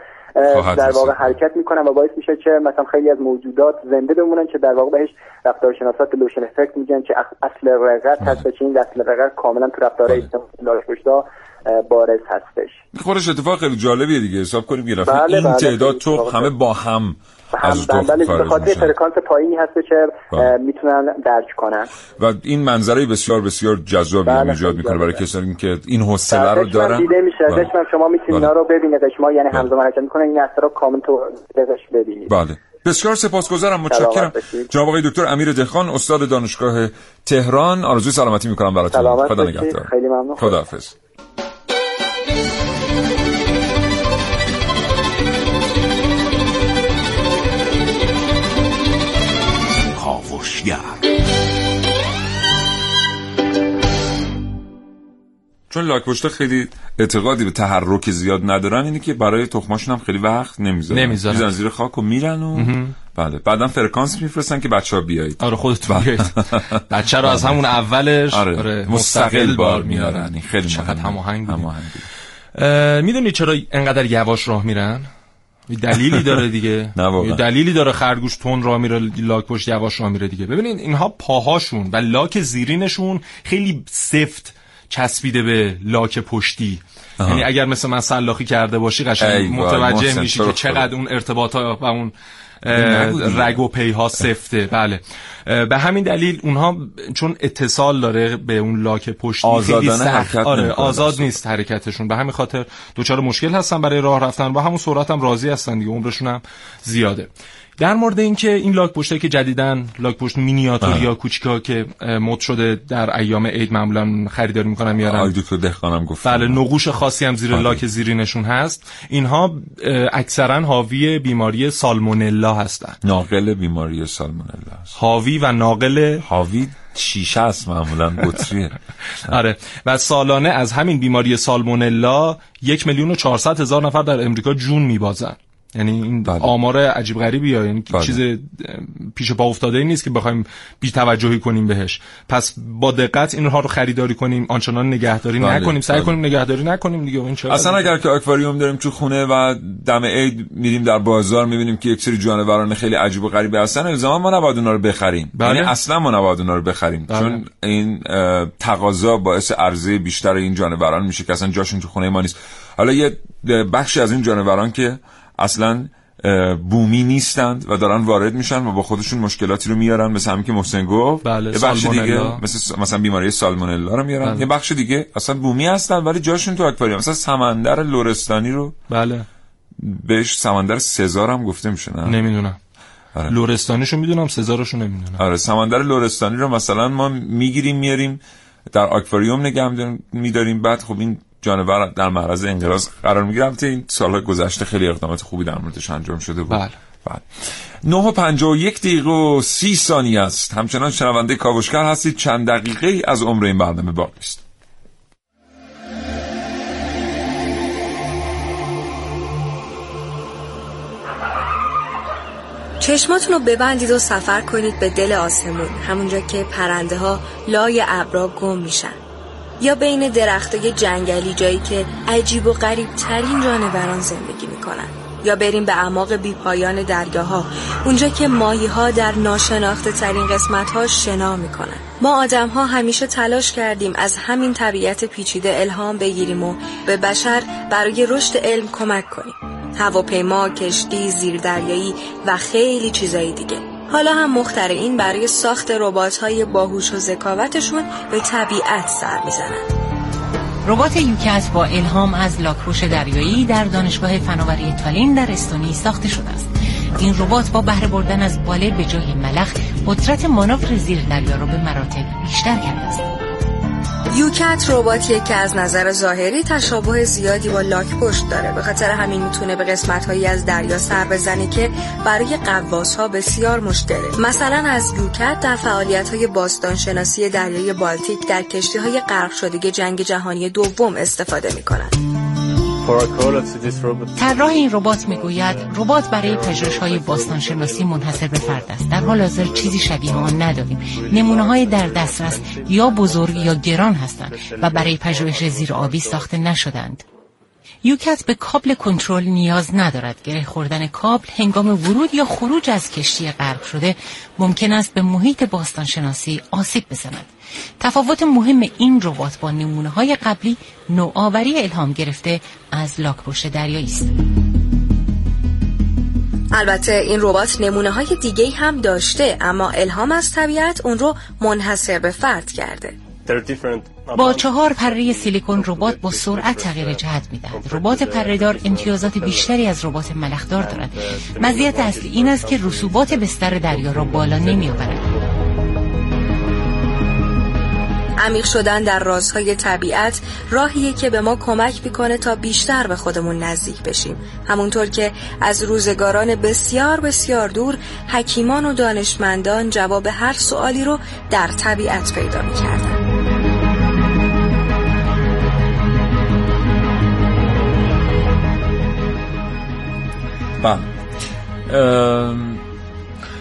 در واقع حرکت می‌کنن و باعث میشه که مثلا خیلی از موجودات زنده بمونن که در واقع بهش رفتارشناسا dilution effect میگن که اصل رقت هست که این اصل رقت کاملا تو رفتار اجتماعی پشتا بارز هستش. خودش اتفاق خیلی جالبیه دیگه. حساب کنیم یه بله این بله تعداد تو همه با هم از بله به خاطر فرکانس پایینی هست که می‌تونن درک کنن. و این منظره بسیار بسیار جذابی بله ایجاد می‌کنه برای کسانی که این حوصله رو دارن. دیده میشه. بله. شما می‌تونید اینا رو ببینید. شما یعنی همزمان حرکت می‌کنه این اثر رو کامل تو دقش ببینید. بله. بسیار سپاسگزارم. متشکرم. جناب آقای دکتر امیر دهخان استاد دانشگاه تهران. آرزوی سلامتی می‌کنم براتون. خدا. نگهدار. خیلی ممنون. خداحافظ. کاوشگر چون لاکپشت خیلی اعتقادی به تحرک زیاد ندارن اینه که برای تخماشون هم خیلی وقت نمی‌ذارن نمی‌ذارن. میزن زیر خاک و میرن و مهم. بله بعدا فرکانس میفرستن که بچه ها بیایید آره خودتون بله. بیایید بچه رو از همون اولش آره. آره، مستقل بار میارن خیلی چقدر. هماهنگ. اه، می‌دونی چرا انقدر یواش راه میرن دلیلی داره دیگه (laughs) نه دلیلی داره خرگوش تون راه میره لاک پشت یواش راه میره دیگه ببینید اینها پاهاشون و لاک زیرینشون خیلی سفت چسبیده به لاک پشتی. یعنی اگر مثل من سلاخی کرده باشی قشنگ متوجه میشی که چقدر اون ارتباط ها و اون. رگ و پی ها سفته. بله. به همین دلیل اونها چون اتصال داره به اون لاک پشتی خیلی آزادانه سخت. حرکت آره آزاد. نیست حرکتشون. به همین خاطر دوچار مشکل هستن برای راه رفتن با همون سرعت هم راضی هستن دیگه عمرشون هم زیاده. در مورد اینکه این لاک پشته که جدیدن لاک پشت مینیاتور آه. یا کوچیکا که مد شده در ایام عید معمولا خریداری می‌کنن میارن دکتر دهقانم گفت. بله نقوش خاصی هم زیر آره. لاک زیرینشون هست. اینها اکثرا حاوی بیماری سالمونلا هستن. ناقل بیماری سالمونلا است حاوی و ناقل حاوی شیشه است معمولا بطریه. (laughs) آره. و سالانه از همین بیماری سالمونلا یک میلیون و چهارصد هزار نفر در امریکا جون میبازن. یعنی این آمار عجیب غریبی ها یعنی بله. چیز پیش پا افتاده ای نیست که بخوایم بی توجهی کنیم بهش. پس با دقت اینها رو خریداری کنیم آنچنان نگهداری بله، نکنیم. سعی بله. کنیم نگهداری نکنیم دیگه. این چرا اصلا اگر که آکواریوم داریم تو خونه و دم عید میریم در بازار می‌بینیم که یک سری جانوران خیلی عجیب و غریبه هستن الزاما ما نباید اونا رو بخریم. بله. یعنی اصلا ما نباید اونا رو بخریم. بله. چون این تقاضا باعث عرضه بیشتر این جانوران میشه که اصلا جاشون تو خونه ما نیست. حالا یه بخشی از این جانوران که اصلا بومی نیستند و دارن وارد میشن و با خودشون مشکلاتی رو میارن مثل همین که محسن گفت. بله، یه بخش دیگه. مثل مثلا بیماری سالمونلا رو میارن. بله. یه بخش دیگه اصلا بومی هستن ولی جاشون تو آکواریوم مثلا سمندر لورستانی رو بله. بهش سمندر سزار هم گفته میشه نه؟ نمی‌دونم. آره. لورستانیشو می‌دونم سزارشو نمی‌دونم. آره سمندر لورستانی رو مثلا ما می‌گیریم میاریم در آکواریوم نگه میداریم. بعد خب این جانور در معرض انقراض قرار می‌گیره. البته این سالهای گذشته خیلی اقدامات خوبی در موردش انجام شده بود. بله. بله. 9 و 51 دقیقه و 30 ثانیه است. همچنان شنونده کاوشگر هستید. چند دقیقه از عمر این برنامه باقی است. چشماتون رو ببندید و سفر کنید به دل آسمون همونجا که پرنده ها لای ابرا گم میشن. یا بین درختای جنگلی جایی که عجیب و غریب ترین جانوران زندگی می‌کنن یا بریم به اعماق بیپایان دریاها اونجا که ماهی ها در ناشناخته ترین قسمت ها شنا می‌کنن. ما آدم ها همیشه تلاش کردیم از همین طبیعت پیچیده الهام بگیریم و به بشر برای رشد علم کمک کنیم. هواپیما، کشتی، زیردریایی و خیلی چیزایی دیگه. حالا هم مخترعین برای ساخت ربات‌های باهوش و ذکاوتشون به طبیعت سر می‌زنن. ربات یوکت با الهام از لاکپوش دریایی در دانشگاه فناوری تالین در استونی ساخته شده است. این ربات با بهره بردن از باله به جای ملخ قدرت مانور زیر دریا را به مراتب بیشتر کرده است. یوکت رباتیه که از نظر ظاهری تشابه زیادی با لاک پشت داره. به خاطر همین می‌تونه به قسمت هایی از دریا سر بزنه که برای قواس ها بسیار مشکله. مثلا از یوکت در فعالیت های باستانشناسی دریای بالتیک در کشتی های غرق شده جنگ جهانی دوم استفاده می‌کنن طراح این ربات می‌گوید ربات برای پژوهش‌های باستانشناسی منحصر به فرد است. در حال حاضر چیزی شبیه آن نداریم. نمونه های در دسترس یا بزرگ یا گران هستند و برای پژوهش زیر آبی ساخته نشدند. یوکت به کابل کنترل نیاز ندارد. گره خوردن کابل هنگام ورود یا خروج از کشتی غرق شده ممکن است به محیط باستانشناسی آسیب بزند. تفاوت مهم این ربات با نمونه های قبلی نوآوری الهام گرفته از لاکپشت دریایی است. البته این ربات نمونه های دیگه هم داشته اما الهام از طبیعت اون رو منحصر به فرد کرده. با چهار پره سیلیکون ربات با سرعت تغییر جهت می‌دهد. ربات پرهدار امتیازات بیشتری از ربات ملخدار دارد. مزیت اصلی این است که رسوبات بستر دریا را بالا نمیآورد عمیق شدن در رازهای طبیعت راهیه که به ما کمک می‌کنه تا بیشتر به خودمون نزدیک بشیم. همونطور که از روزگاران بسیار بسیار دور حکیمان و دانشمندان جواب هر سوالی رو در طبیعت پیدا می‌کردن بله.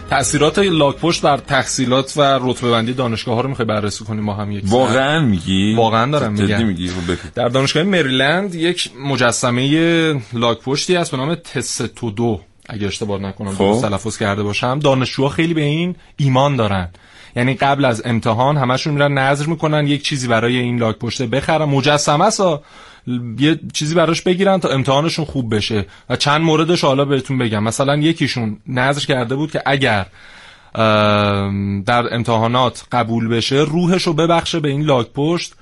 تأثیرات لاکپشت بر تحصیلات و رتبه بندی دانشگاه ها رو می‌خوای بررسی کنیم ما هم یک واقعا میگی؟ واقعا دارم میگم. میگی؟ خب در دانشگاه مریلند یک مجسمه لاکپشتی هست به نام تستو دو اگه اشتباه نکنم خب. درست تلفظ کرده باشم. دانشجوها خیلی به این ایمان دارن. یعنی قبل از امتحان همشون میرن نظر می‌کنن یک چیزی برای این لاک پشته بخرن. مجسمه است یه چیزی براش بگیرن تا امتحانشون خوب بشه. و چند موردش حالا بهتون بگم. مثلا یکیشون نظر کرده بود که اگر در امتحانات قبول بشه روحش رو ببخشه به این لاک پشت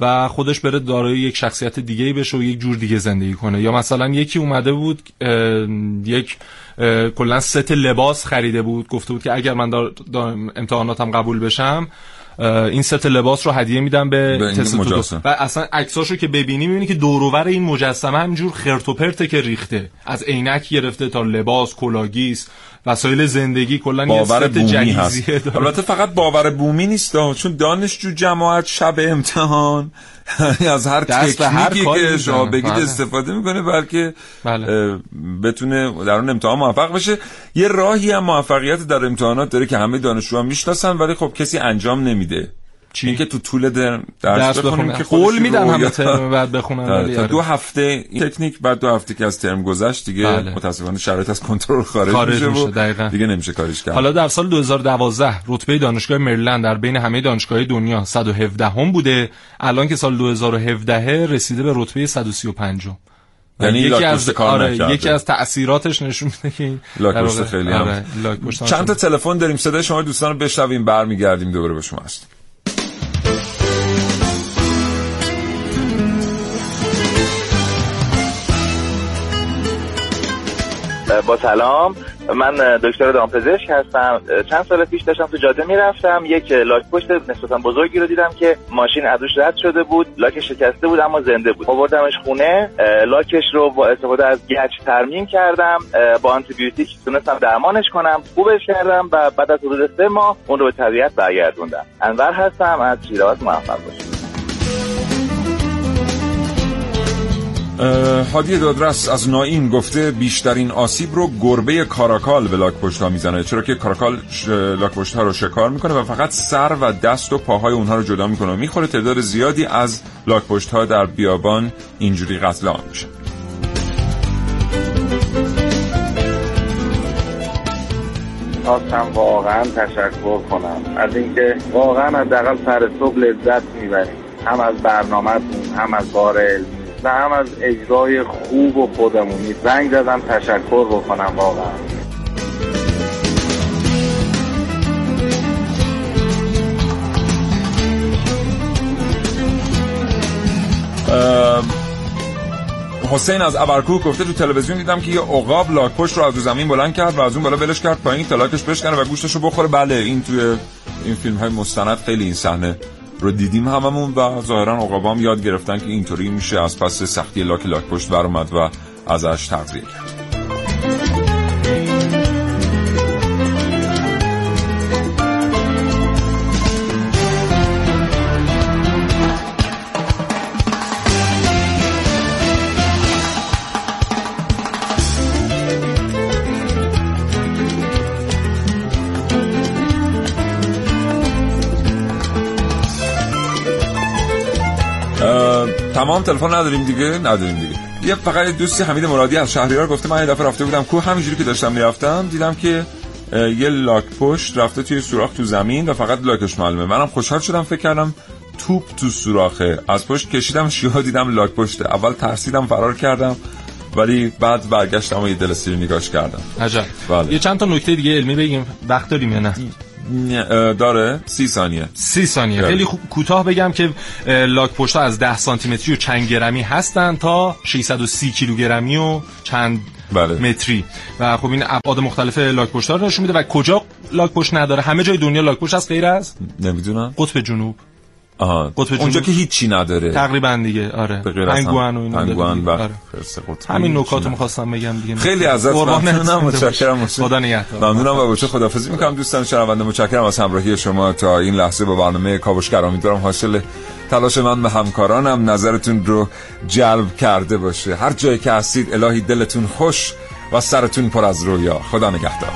و خودش بره دارای یک شخصیت دیگه بشه و یک جور دیگه زندگی کنه. یا مثلا یکی اومده بود یک کلا ست لباس خریده بود گفته بود که اگر من دار, دار امتحاناتم قبول بشم این ست لباس رو هدیه میدم به, به تست و اصلا عکساشو که ببینی می‌بینی که دوروور این مجسمه همینجور خرت و پرته که ریخته. از عینک گرفته تا لباس کلاگیس وسایل زندگی کلا باور بومی هست. البته فقط باور بومی نیست چون دانشجو جماعت شب امتحان (laughs) از هر تکنیکی که. شما بگید بله. استفاده می‌کنه بلکه بله. بتونه در اون امتحان موفق بشه یه راهی هم موفقیت در امتحانات داره که همه دانشجوها می‌شناسن ولی خب کسی انجام نمیده چی؟ اینکه تو طول در- درس درس بخونیم بخونن. که قول رویا- همه ترم بعد بخونن آره، ولی تا آره. دو هفته این تکنیک بعد دو هفته که از ترم گذشت دیگه بله. متاسفانه شرایط از کنترل خارج, خارج میشه, میشه، و دقیقاً. دیگه نمیشه کاریش کرد حالا در سال 2012 رتبه دانشگاه مریلند در بین همه دانشگاه دنیا 117 هم بوده الان که سال 2017 رسیده به رتبه 135 هم. یعنی یکی از کار آره نکرده. یکی از تأثیراتش نشون میده که این لاک خیلی. آره، هم چند تا تلفن داریم صدای شما دوستان رو بشنویم برمیگردیم دوباره به شما هست با سلام. من دکتر دامپزشک هستم. چند سال پیش داشتم تو جاده می‌رفتم. یک لاک پشت نسبتا بزرگی رو دیدم که ماشین ازش رد شده بود. لاک شکسته بود اما زنده بود. آوردمش خونه. لاکش رو با استفاده از گچ ترمیم کردم. با آنتیبیوتیک تونستم درمانش کنم. خوبش کردم و بعد از حدود سه ماه اون رو به طبیعت برگردوندم. انور هستم. از شیراز موفق باشید. هادی دادرس از ناین گفته بیشترین آسیب رو گربه کاراکال به لاک پشت ها می‌زنه چرا که کاراکال ش... لاک پشت ها رو شکار می‌کنه و فقط سر و دست و پاهای اونها رو جدا می‌کنه و می‌خوره تعداد زیادی از لاک پشت ها در بیابان اینجوری قتل عام میشه. خواستم واقعا تشکر کنم. از اینکه واقعا حداقل سر صبح لذت می‌بریم. هم از برنامهتون هم از بار علمی. هم از اجرای خوب و خودمونی. زنگ زدم تشکر بکنم واقعا. حسین از ابرکوه گفته تو تلویزیون دیدم که یه عقاب لاک پشت رو از رو زمین بلند کرد و از اون بالا ولش کرد پایین تا لاکش بشکنه و گوشتش رو بخوره. بله این توی این فیلم های مستند خیلی این صحنه. رو دیدیم هممون و ظاهرا عقابا هم یاد گرفتن که اینطوری میشه. از پس سختی لاک لاک پشت بر اومد و ازش تغذیه کرد. تمام تلفن نداریم دیگه؟ نداریم دیگه. یه فقط دوستی حمید مرادی از شهریار گفته من یه دفعه رفته بودم کو همینجوری که داشتم می‌رفتم دیدم که یه لاک پشت رفته توی سوراخ تو زمین و فقط لاکش معلومه. منم خوشحال شدم فکر کردم توپ تو سوراخه. از پشت کشیدم شیها دیدم لاک پشته. اول ترسیدم فرار کردم ولی بعد برگشتم و یه دل سیر نگاش کردم. عجب. بله. یه چند تا نکته دیگه علمی بگیم. وقت داریم یا نه؟ داره؟ سی ثانیه. سی ثانیه. خیلی. خوب کوتاه بگم که لاک پشت از 10 سانتی متری و چند گرمی هستن تا 630 کیلوگرمی و چند بله. متری. و خب این ابعاد مختلف لاک پشت رو نشون میده. و کجا لاک پشت نداره؟ همه جای دنیا لاک پشت از غیر از؟ نمی‌دونم. قطب جنوب. آها قطب اونجا. که هیچی نداره تقریبا دیگه آره پنگوان و اینا پنگوان. و آره. خرس قطبی همین هیچی نکات رو نداره. می‌خواستم بگم دیگه خیلی ازت. ممنونم متشکرم. خدا نگهدار ممنونم و با چه خدافظی می‌کنم دوستان شنونده متشکرم از همراهی شما تا این لحظه با برنامه کاوشگر امیدوارم حاصل تلاش من به همکارانم نظرتون رو جلب کرده باشه هر جایی که هستید الهی دلتون خوش و سرتون پر از رویا خدا نگهدار